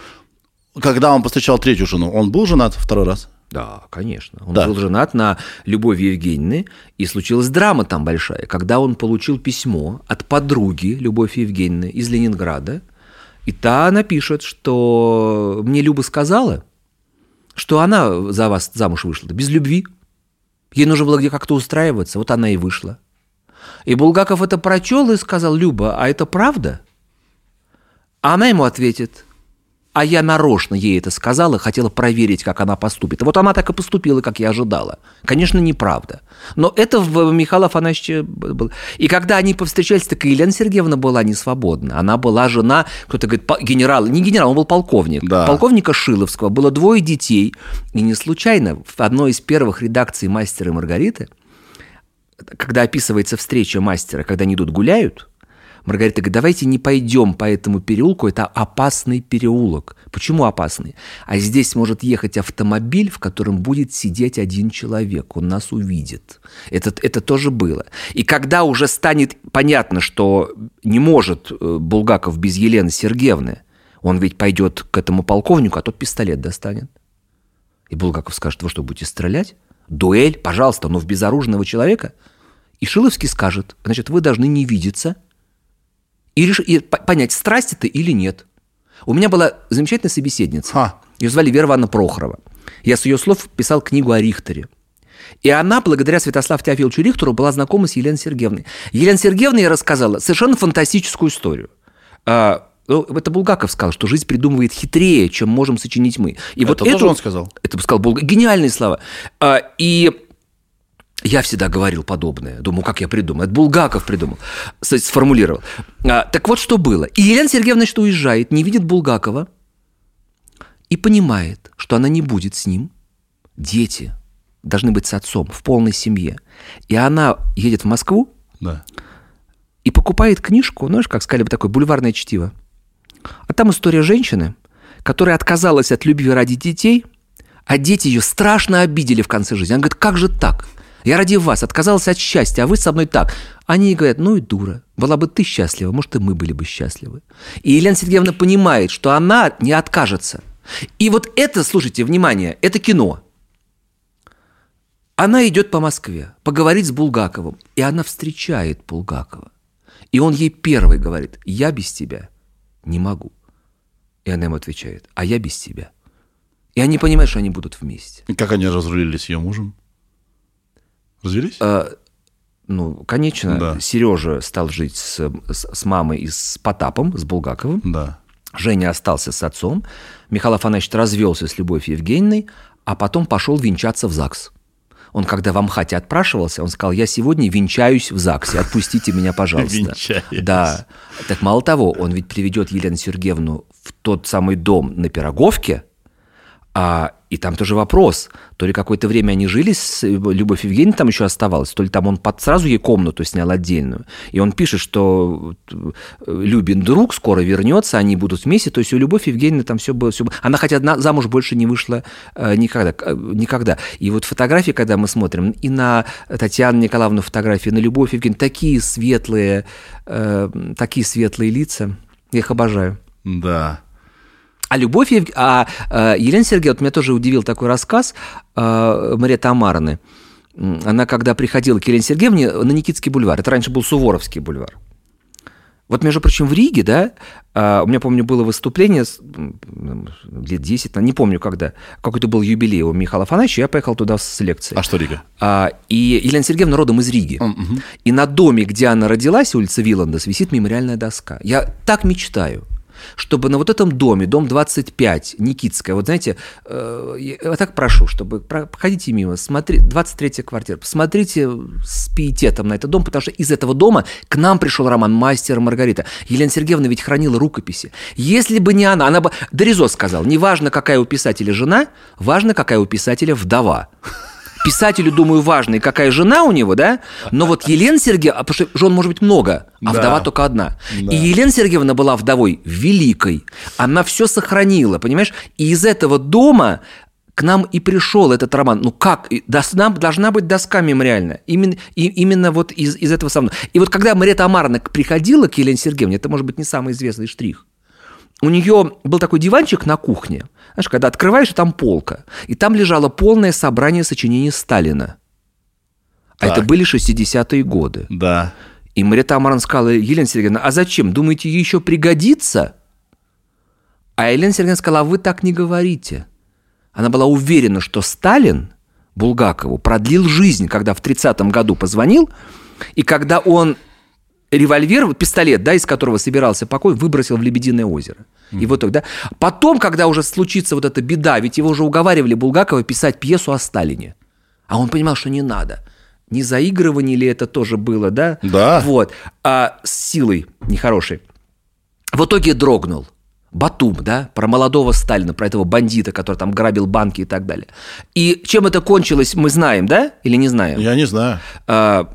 когда он повстречал третью жену, он был женат второй раз? Да, конечно. Он Да. был женат на Любови Евгеньевны, и случилась драма там большая, когда он получил письмо от подруги Любови Евгеньевны из Ленинграда, и та напишет, что мне Люба сказала, что она за вас замуж вышла без любви. Ей нужно было где как-то устраиваться, вот она и вышла. И Булгаков это прочел и сказал, Люба, а это правда? А она ему ответит, а я нарочно ей это сказала, хотела проверить, как она поступит. И вот она так и поступила, как я ожидала. Конечно, неправда. Но это в Михаила Афанасьевича было. И когда они повстречались, так и Елена Сергеевна была не свободна. Она была жена, кто-то говорит, генерала. Не генерал, он был полковник. Да. Полковника Шиловского. Было двое детей. И не случайно в одной из первых редакций «Мастера и Маргариты» когда описывается встреча мастера, когда они идут гуляют, Маргарита говорит, давайте не пойдем по этому переулку, это опасный переулок. Почему опасный? А здесь может ехать автомобиль, в котором будет сидеть один человек, он нас увидит. Это, это тоже было. И когда уже станет понятно, что не может э, Булгаков без Елены Сергеевны, он ведь пойдет к этому полковнику, а тот пистолет достанет. И Булгаков скажет, вы что, будете стрелять? Дуэль, пожалуйста, но в безоружного человека. И Шиловский скажет, значит, вы должны не видеться и, реш- и по- понять, страсть это или нет. У меня была замечательная собеседница. Ха. Ее звали Вера Ивановна Прохорова. Я с ее слов писал книгу о Рихтере. И она, благодаря Святославу Теофиловичу Рихтеру, была знакома с Еленой Сергеевной. Елена Сергеевна ей рассказала совершенно фантастическую историю. А, ну, это Булгаков сказал, что жизнь придумывает хитрее, чем можем сочинить мы. И Это тоже он сказал? Это сказал Булгаков. Гениальные слова. А, и я всегда говорил подобное. Думаю, как я придумал. Это Булгаков придумал, сформулировал. А, так вот, что было. И Елена Сергеевна, что уезжает, не видит Булгакова и понимает, что она не будет с ним. Дети должны быть с отцом в полной семье. И она едет в Москву Да. и покупает книжку, знаешь, как сказали бы, такое бульварное чтиво. А там история женщины, которая отказалась от любви ради детей, а дети ее страшно обидели в конце жизни. Она говорит, как же так? Я ради вас отказалась от счастья, а вы со мной так. Они говорят, ну и дура, была бы ты счастлива, может, и мы были бы счастливы. И Елена Сергеевна понимает, что она не откажется. И вот это, слушайте, внимание, это кино. Она идет по Москве, поговорить с Булгаковым, и она встречает Булгакова. И он ей первый говорит, я без тебя не могу. И она ему отвечает, а я без тебя. И они понимают, что они будут вместе. И как они разрулились с ее мужем? Развелись? Э, ну, конечно, Да. Сережа стал жить с, с- с мамой и с Потапом, с Булгаковым. Да. Женя остался с отцом. Михаил Афанасьевич развелся с Любовью Евгеньевной, а потом пошел венчаться в ЗАГС. Он, когда в Амхате отпрашивался, он сказал, я сегодня венчаюсь в ЗАГСе, отпустите меня, пожалуйста. Венчаюсь. Да. Так мало того, он ведь приведет Елену Сергеевну в тот самый дом на Пироговке, а, и там тоже вопрос. То ли какое-то время они жили, с Любовь Евгеньевна там еще оставалась, то ли там он под, сразу ей комнату снял отдельную. И он пишет, что э, Любин друг скоро вернется, они будут вместе. То есть у Любовь Евгеньевны там все было... Все... было. Она хотя одна замуж больше не вышла э, никогда, э, никогда. И вот фотографии, когда мы смотрим, и на Татьяну Николаевну фотографии, на Любовь Евгеньевну, такие светлые, э, такие светлые лица. Я их обожаю. Да. А Любовь Евг- а, э, Елена Сергеевна, вот меня тоже удивил такой рассказ э, Мария Тамарны. М, Она, когда приходила к Елене Сергеевне на Никитский бульвар, это раньше был Суворовский бульвар, Вот, между прочим, в Риге, да, а, у меня, помню, было выступление лет 10, не помню когда, какой-то был юбилей у Михаила Афанасьевича, я поехал туда с лекцией. А что Рига? А, и Елена Сергеевна родом из Риги. И на доме, где она родилась, улица Виландес, висит мемориальная доска. Я так мечтаю, чтобы на вот этом доме, дом 25, Никитская, вот знаете, э, я так прошу, чтобы проходите мимо, смотри, 23 квартира, посмотрите с пиететом на этот дом, потому что из этого дома к нам пришел роман «Мастер Маргарита». Елена Сергеевна ведь хранила рукописи. Если бы не она, она бы... Доризо сказал, неважно, какая у писателя жена, важно, какая у писателя вдова писателю, думаю, важно, и какая жена у него, да? Но вот Елена Сергеевна, потому что жен может быть много, а Да. вдова только одна. Да. И Елена Сергеевна была вдовой великой. Она все сохранила, понимаешь? И из этого дома к нам и пришел этот роман. Ну как? И Должна, должна быть доска мемориальная. Именно, и, именно вот из, из этого самого. И вот когда Мариэта Амаровна приходила к Елене Сергеевне, это может быть не самый известный штрих, у нее был такой диванчик на кухне. Знаешь, когда открываешь, и там полка. И там лежало полное собрание сочинений Сталина. А Так. это были 60-е годы. Да. И Марита Амаран сказала, Елена Сергеевна, а зачем? Думаете, ей еще пригодится? А Елена Сергеевна сказала, а вы так не говорите. Она была уверена, что Сталин Булгакову продлил жизнь, когда в 30-м году позвонил, и когда он револьвер, пистолет, да, из которого собирался покой, выбросил в Лебединое озеро. И вот тогда... Потом, когда уже случится вот эта беда, ведь его уже уговаривали Булгакова писать пьесу о Сталине. А он понимал, что не надо. Не заигрывание ли это тоже было, да? Да. Вот. А с силой нехорошей. В итоге дрогнул. Батум, да, про молодого Сталина, про этого бандита, который там грабил банки и так далее. И чем это кончилось, мы знаем, да, или не знаем? Я не знаю. А,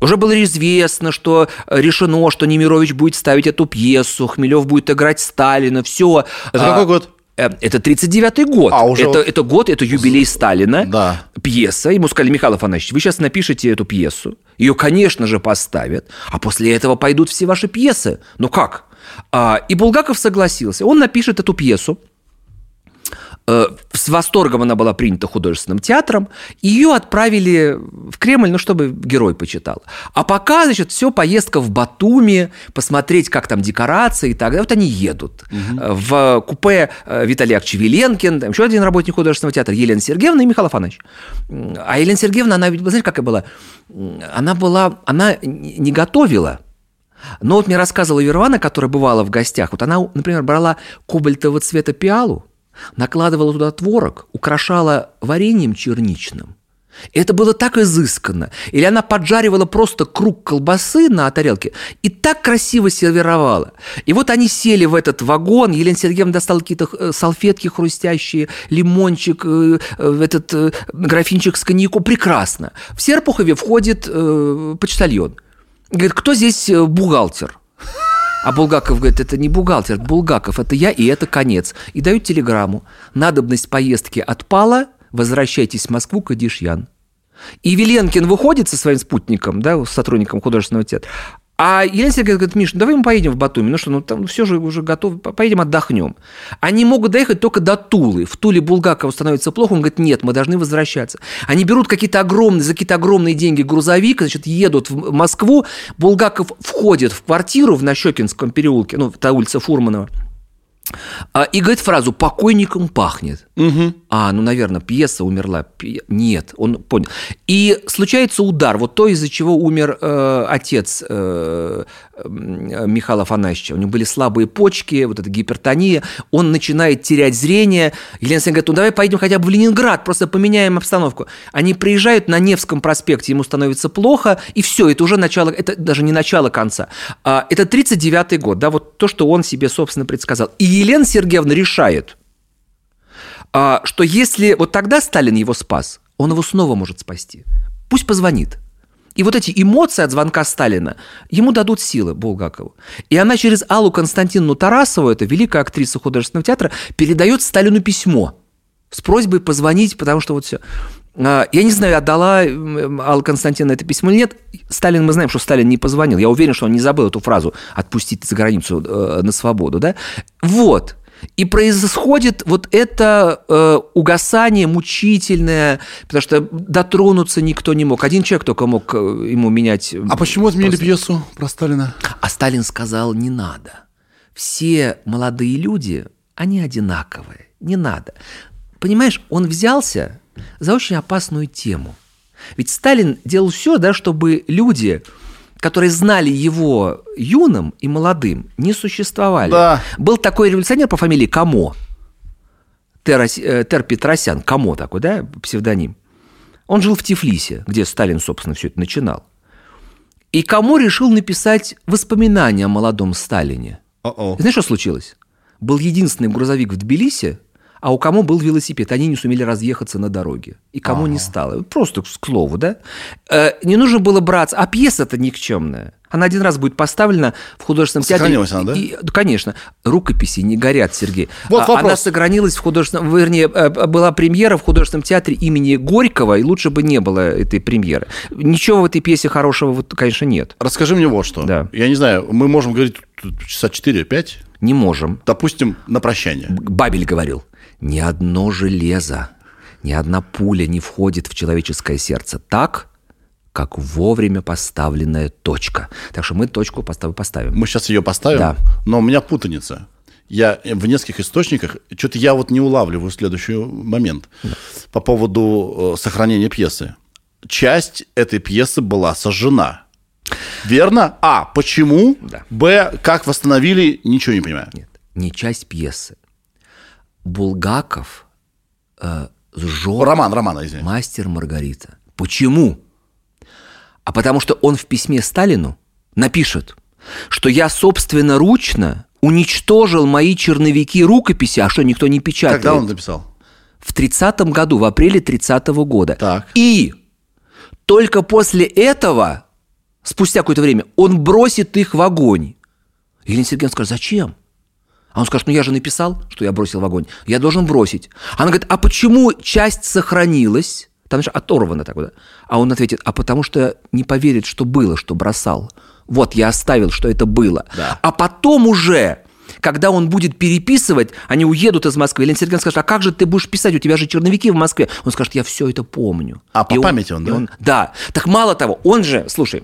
уже было известно, что решено, что Немирович будет ставить эту пьесу, Хмелев будет играть Сталина, все. Это какой год? Это 39-й год. А, уже это, вот- это год, это юбилей Сталина. Да. Пьеса. Ему сказали, Михаил Афанасьевич, вы сейчас напишите эту пьесу. Ее, конечно же, поставят. А после этого пойдут все ваши пьесы. Ну как? А, и Булгаков согласился. Он напишет эту пьесу. Э, С восторгом она была принята художественным театром. Ее отправили в Кремль, ну, чтобы герой почитал. А пока, значит, все поездка в Батуми, посмотреть, как там декорации и так далее. Вот они едут. Э, В купе э, Виталий Акчевеленкин, там еще один работник художественного театра, Елена Сергеевна и Михаил Афанович. А Елена Сергеевна, она ведь, знаете, какая была? М, Она была, она не готовила, но вот мне рассказывала Вервана, которая бывала в гостях, вот она, например, брала кобальтового цвета пиалу, накладывала туда творог, украшала вареньем черничным. Это было так изысканно. Или она поджаривала просто круг колбасы на тарелке и так красиво сервировала. И вот они сели в этот вагон, Елена Сергеевна достала какие-то э, салфетки хрустящие, лимончик, э, э, этот графинчик с коньяку. Прекрасно. В Серпухове входит почтальон. Говорит, кто здесь бухгалтер? А Булгаков говорит, это не бухгалтер, Булгаков, это я, и это конец. И дают телеграмму. Надобность поездки отпала, возвращайтесь в Москву, Кадишьян. И Веленкин выходит со своим спутником, да, сотрудником художественного театра, а Елена Сергеевна говорит, Миш, ну давай мы поедем в Батуми, ну что, ну там все же уже готово, по- поедем отдохнем. Они могут доехать только до Тулы. В Туле Булгакову становится плохо, он говорит, нет, мы должны возвращаться. Они берут какие-то огромные, за какие-то огромные деньги грузовик, значит, едут в Москву, Булгаков входит в квартиру в Нащекинском переулке, ну, это улица Фурманова, и говорит фразу «покойником пахнет». А, ну, наверное, пьеса умерла. Нет, он понял. И случается удар, вот то, из-за чего умер э, отец э, Михаила Афанасьевича. У него были слабые почки, вот эта гипертония. Он начинает терять зрение. Елена Александровна говорит, ну давай поедем хотя бы в Ленинград, просто поменяем обстановку. Они приезжают на Невском проспекте, ему становится плохо, и все, это уже начало, это даже не начало конца. А, это 39-й год, да, вот то, что он себе, собственно, предсказал. И Елена Сергеевна решает, а, что если вот тогда Сталин его спас, он его снова может спасти. Пусть позвонит. И вот эти эмоции от звонка Сталина ему дадут силы Булгакову. И она через Аллу Константиновну Тарасову, это великая актриса художественного театра, передает Сталину письмо с просьбой позвонить, потому что вот все. Я не знаю, отдала Алла Константиновна это письмо или нет. Сталин, мы знаем, что Сталин не позвонил. Я уверен, что он не забыл эту фразу «отпустить за границу э, на свободу». Да? Вот. И происходит вот это э, угасание мучительное, потому что дотронуться никто не мог. Один человек только мог э, ему менять. А почему отменили просто- пьесу про Сталина? А Сталин сказал, не надо. Все молодые люди, они одинаковые. Не надо. Понимаешь, он взялся за очень опасную тему. Ведь Сталин делал все, да, чтобы люди, которые знали его юным и молодым, не существовали. Да. Был такой революционер по фамилии Камо. Тер, э, Тер Петросян, Камо такой, да, псевдоним. Он жил в Тифлисе, где Сталин, собственно, все это начинал. И Камо решил написать воспоминания о молодом Сталине. О-о. Знаешь, что случилось? Был единственный грузовик в Тбилиси, а у кому был велосипед. Они не сумели разъехаться на дороге. И кому не стало. Просто к слову, да? Э, не нужно было браться. А пьеса-то никчемная. Она один раз будет поставлена в художественном театре. Сохранилась она, да? И- конечно. Рукописи не горят, Сергей. Вот А- вопрос. Она сохранилась в художественном... Вернее, э, была премьера в художественном театре имени Горького, и лучше бы не было этой премьеры. Ничего в этой пьесе хорошего, вот, конечно, нет. Расскажи мне вот что. Да. Я не знаю, мы можем говорить часа 4-5, Не можем. допустим, на прощание. Бабель говорил, ни одно железо, ни одна пуля не входит в человеческое сердце так, как вовремя поставленная точка. Так что мы точку постав- поставим. Мы сейчас ее поставим, Да. но у меня путаница. Я в нескольких источниках, что-то я вот не улавливаю следующий момент по поводу э, сохранения пьесы. Часть этой пьесы была сожжена. Верно? А. Почему? Да. Б. Как восстановили? Ничего не понимаю. Нет, не часть пьесы. Булгаков э, сжег Роман, Роман, извини. «Мастер Маргарита». Почему? А потому что он в письме Сталину напишет, что я собственноручно уничтожил мои черновики рукописи, а что никто не печатает. Когда он написал? в 30-м году, в апреле 30-го года. Так. И только после этого, спустя какое-то время, он бросит их в огонь. Елена Сергеевна скажет, зачем? А он скажет, ну я же написал, что я бросил в огонь. Я должен бросить. Она говорит, а почему часть сохранилась? Там же оторвано так вот. А он ответит, а потому что не поверит, что было, что бросал. Вот, я оставил, что это было. Да. А потом уже, когда он будет переписывать, они уедут из Москвы. Елена Сергеевна скажет, а как же ты будешь писать? У тебя же черновики в Москве. Он скажет, я все это помню. А по И памяти он, да? Да. Так мало того, он же, слушай,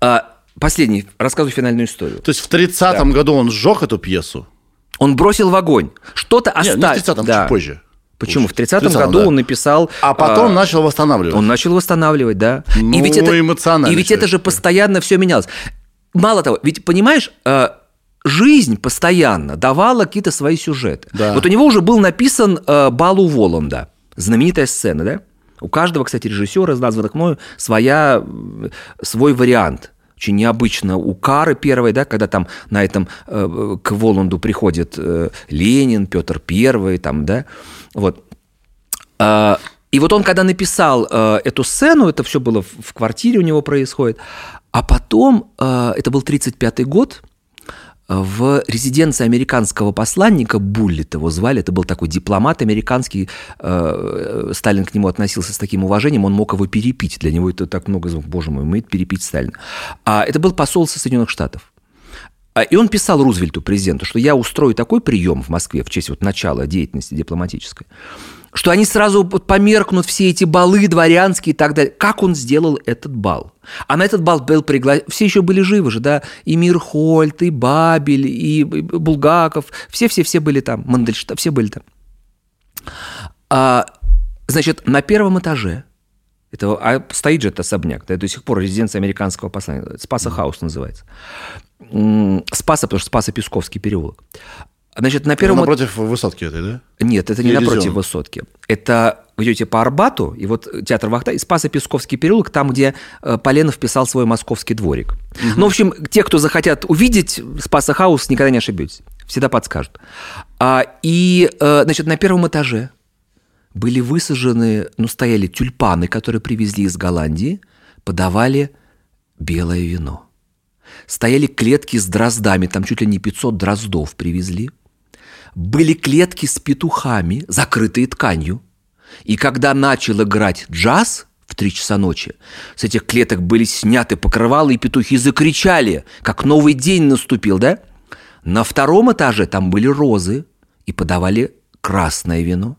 а, последний, рассказываю финальную историю. То есть в 30-м году он сжег эту пьесу? Он бросил в огонь. Что-то оставил. не в 30-м, Да. чуть позже. Почему? В Позже. 30-м 30-м, году да. он написал... А потом а, начал восстанавливать. Он начал восстанавливать, да. Ну, и ведь это, эмоциональный И ведь это же постоянно все менялось. Мало того, ведь понимаешь, э, жизнь постоянно давала какие-то свои сюжеты. Да. Вот у него уже был написан э, Балу Воланда, знаменитая сцена, да? У каждого, кстати, режиссера названных мною своя, свой вариант. Очень необычно у Кары первой, да, когда там на этом э, к Воланду приходит э, Ленин, Петр Первый, там, да, вот. А, И вот он, когда написал э, эту сцену, это все было в, в квартире у него происходит, а потом, э, это был 35-й год, в резиденции американского посланника Буллит его звали, это был такой дипломат американский, э, Сталин к нему относился с таким уважением, он мог его перепить, для него это так много, звуков, боже мой, умеет перепить Сталина. А это был посол Соединенных Штатов. А, И он писал Рузвельту, президенту, что я устрою такой прием в Москве в честь вот начала деятельности дипломатической, что они сразу померкнут все эти балы дворянские и так далее. Как он сделал этот бал? А на этот бал был приглашен... Все еще были живы же, да? И Мирхольд, и Бабель, и Булгаков. Все-все-все были там. Мандельштам, все были там. А, значит, на первом этаже это, а стоит же этот особняк, да, до сих пор резиденция американского посланника, Спаса Хаус называется. Спаса, потому что Спасо-Песковский переулок. Значит, на первом... Напротив высотки этой, да? Нет, это не Иллюзион. напротив высотки. Это вы идете по Арбату, и вот театр Вахта, и Спасо-Песковский переулок, там, где э, Поленов писал свой московский дворик. Ну, в общем, те, кто захотят увидеть Спаса Хаус, никогда не ошибетесь. Всегда подскажут. А, и, э, значит, на первом этаже были высажены, ну, стояли тюльпаны, которые привезли из Голландии, подавали белое вино. Стояли клетки с дроздами, там чуть ли не 500 дроздов привезли. Были клетки с петухами, закрытые тканью. И когда начал играть джаз в три часа ночи, с этих клеток были сняты покрывала, и петухи закричали, как новый день наступил, да? На втором этаже там были розы и подавали красное вино.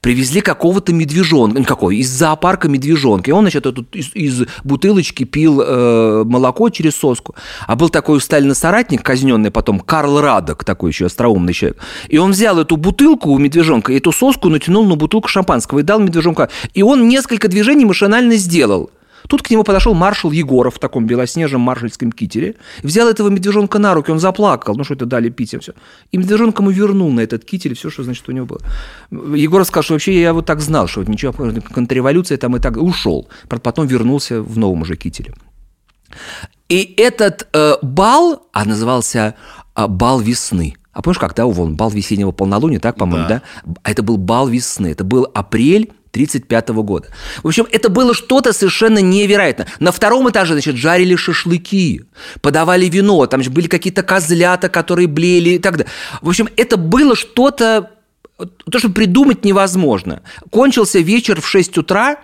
Привезли какого-то медвежонка, никакого, из зоопарка медвежонка. И он, значит, этот из, из бутылочки пил э, молоко через соску. А был такой у Сталина соратник, казненный потом, Карл Радок, такой еще остроумный человек. И он взял эту бутылку у медвежонка, и эту соску натянул на бутылку шампанского и дал медвежонку. И он несколько движений машинально сделал – Тут к нему подошел маршал Егоров в таком белоснежном маршальском кителе, взял этого медвежонка на руки, он заплакал, ну что это дали пить им все. И медвежонок ему вернул на этот китель все, что, значит, у него было. Егоров сказал, что вообще я вот так знал, что вот ничего, контрреволюция там и так ушел. Потом вернулся в новом уже кителе. И этот э, бал, а назывался э, бал весны. А помнишь, когда у бал весеннего полнолуния, так, по-моему, да. да? Это был бал весны. Это был апрель 1935 года. В общем, это было что-то совершенно невероятное. На втором этаже, значит, жарили шашлыки, подавали вино, там были какие-то козлята, которые блеяли и так далее. В общем, это было что-то, то, что придумать невозможно. Кончился вечер в 6 утра,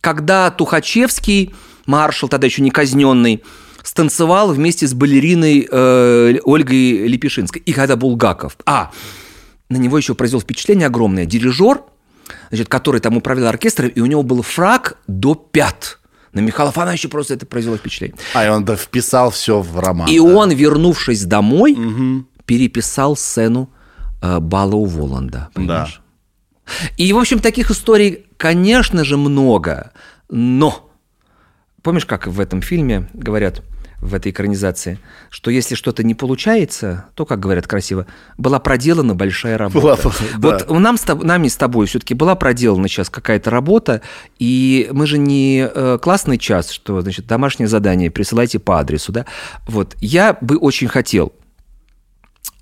когда Тухачевский, маршал, тогда еще не казненный, станцевал вместе с балериной э, Ольгой Лепешинской. И когда Булгаков... А, на него еще произвел впечатление огромное. Дирижер – значит, который там управлял оркестром, и у него был фраг до пят. На Михаила Афанасьевича просто это произвело впечатление. А, и он да, вписал все в роман. И да. он, вернувшись домой, угу. переписал сцену э, бала у Воланда. Понимаешь? Да. И, в общем, таких историй, конечно же, много. Но, помнишь, как в этом фильме говорят – в этой экранизации, что если что-то не получается, то, как говорят красиво, была проделана большая работа. Была, вот да. нам с тобой, нами с тобой все-таки была проделана сейчас какая-то работа, и мы же не э, классный час, что, значит, домашнее задание присылайте по адресу, да. Вот, я бы очень хотел,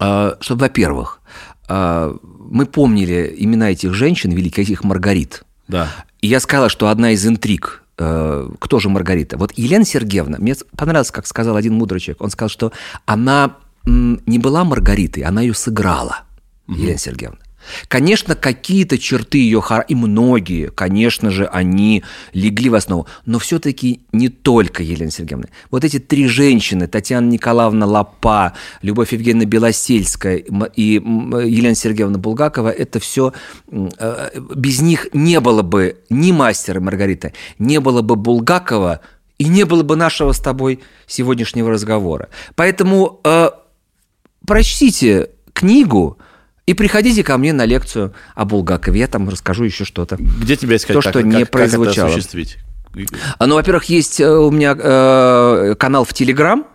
э, чтобы, во-первых, э, мы помнили имена этих женщин, великих этих Маргарит. Да. И я сказала, что одна из интриг Э, кто же Маргарита? Вот Елена Сергеевна, мне понравилось, как сказал один мудрый человек. Он сказал, что она не была Маргаритой, она ее сыграла, угу. Елена Сергеевна. Конечно, какие-то черты ее хара и многие, конечно же, они легли в основу, но все-таки не только Елена Сергеевна. Вот эти три женщины, Татьяна Николаевна Лапа, Любовь Евгеньевна Белосельская и Елена Сергеевна Булгакова, это все, э, без них не было бы ни мастера Маргарита, не было бы Булгакова, и не было бы нашего с тобой сегодняшнего разговора. Поэтому э, прочтите книгу, и приходите ко мне на лекцию о Булгакове. Я там расскажу еще что-то. Где тебя искать? То, что как, не как, прозвучало. Это осуществить? А, ну, во-первых, есть э, у меня э, канал в Телеграм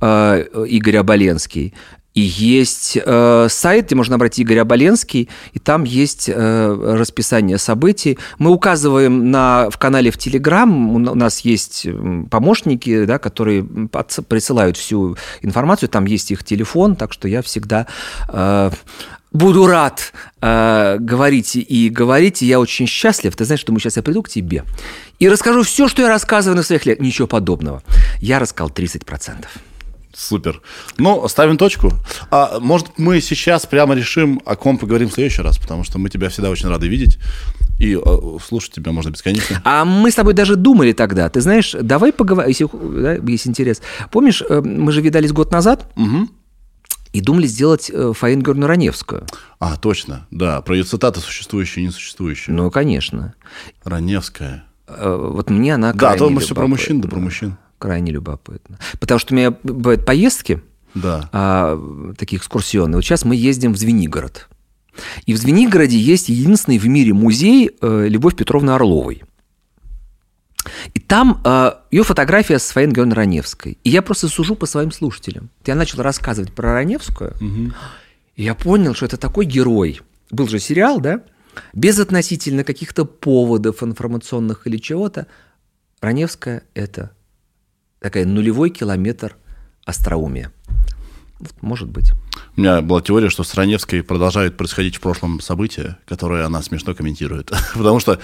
э, Игорь Оболенский. И есть э, сайт, где можно набрать Игорь Оболенский, и там есть э, расписание событий. Мы указываем на, в канале в Телеграм, у нас есть помощники, да, которые присылают всю информацию, там есть их телефон, так что я всегда э, буду рад э, говорить и говорить, и я очень счастлив. Ты знаешь, что мы сейчас я приду к тебе и расскажу все, что я рассказываю на своих лет. Ничего подобного. Я рассказал 30%. Супер. Ну, ставим точку. А, может, мы сейчас прямо решим, о ком поговорим в следующий раз, потому что мы тебя всегда очень рады видеть. И э, слушать тебя можно бесконечно. А мы с тобой даже думали тогда. Ты знаешь, давай поговорим, если да, есть интерес. Помнишь, э, мы же видались год назад? Угу и думали сделать э, Фаину Георгиевну Раневскую. А, точно, да, про ее цитаты существующие и несуществующие. Ну, конечно. Раневская. Э, вот мне она Да, то мы все про мужчин, да про мужчин. Крайне любопытно. Потому что у меня бывают поездки, да. а, такие экскурсионные. Вот сейчас мы ездим в Звенигород. И в Звенигороде есть единственный в мире музей э, Любовь Петровны Орловой. И там э, ее фотография с Георгиевной Раневской. И я просто сужу по своим слушателям. Я начал рассказывать про Раневскую, угу. и я понял, что это такой герой. Был же сериал, да? Без относительно каких-то поводов информационных или чего-то. Раневская – это такая нулевой километр остроумия. Может быть. У меня была теория, что с Раневской продолжают происходить в прошлом события, которые она смешно комментирует. Потому что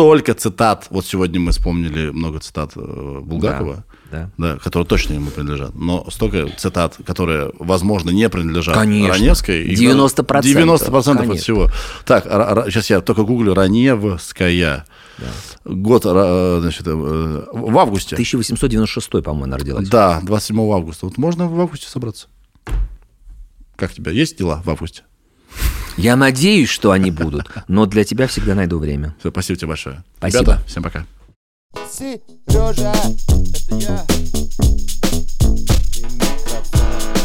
столько цитат. Вот сегодня мы вспомнили много цитат э, Булгакова, да, да. Которые точно ему принадлежат. Но столько цитат, которые, возможно, не принадлежат Конечно. Раневской. 90%. 90% от всего. Так, сейчас я только гуглю Раневская. Да. Год, значит, э, в августе. 1896, по-моему, она родилась. Да, 27 августа. Вот можно в августе собраться? Как тебя? Есть дела в августе? Я надеюсь, что они будут, но для тебя всегда найду время. Все, спасибо тебе большое. Спасибо. Ребята, всем пока. Сережа, это я. И микрофон.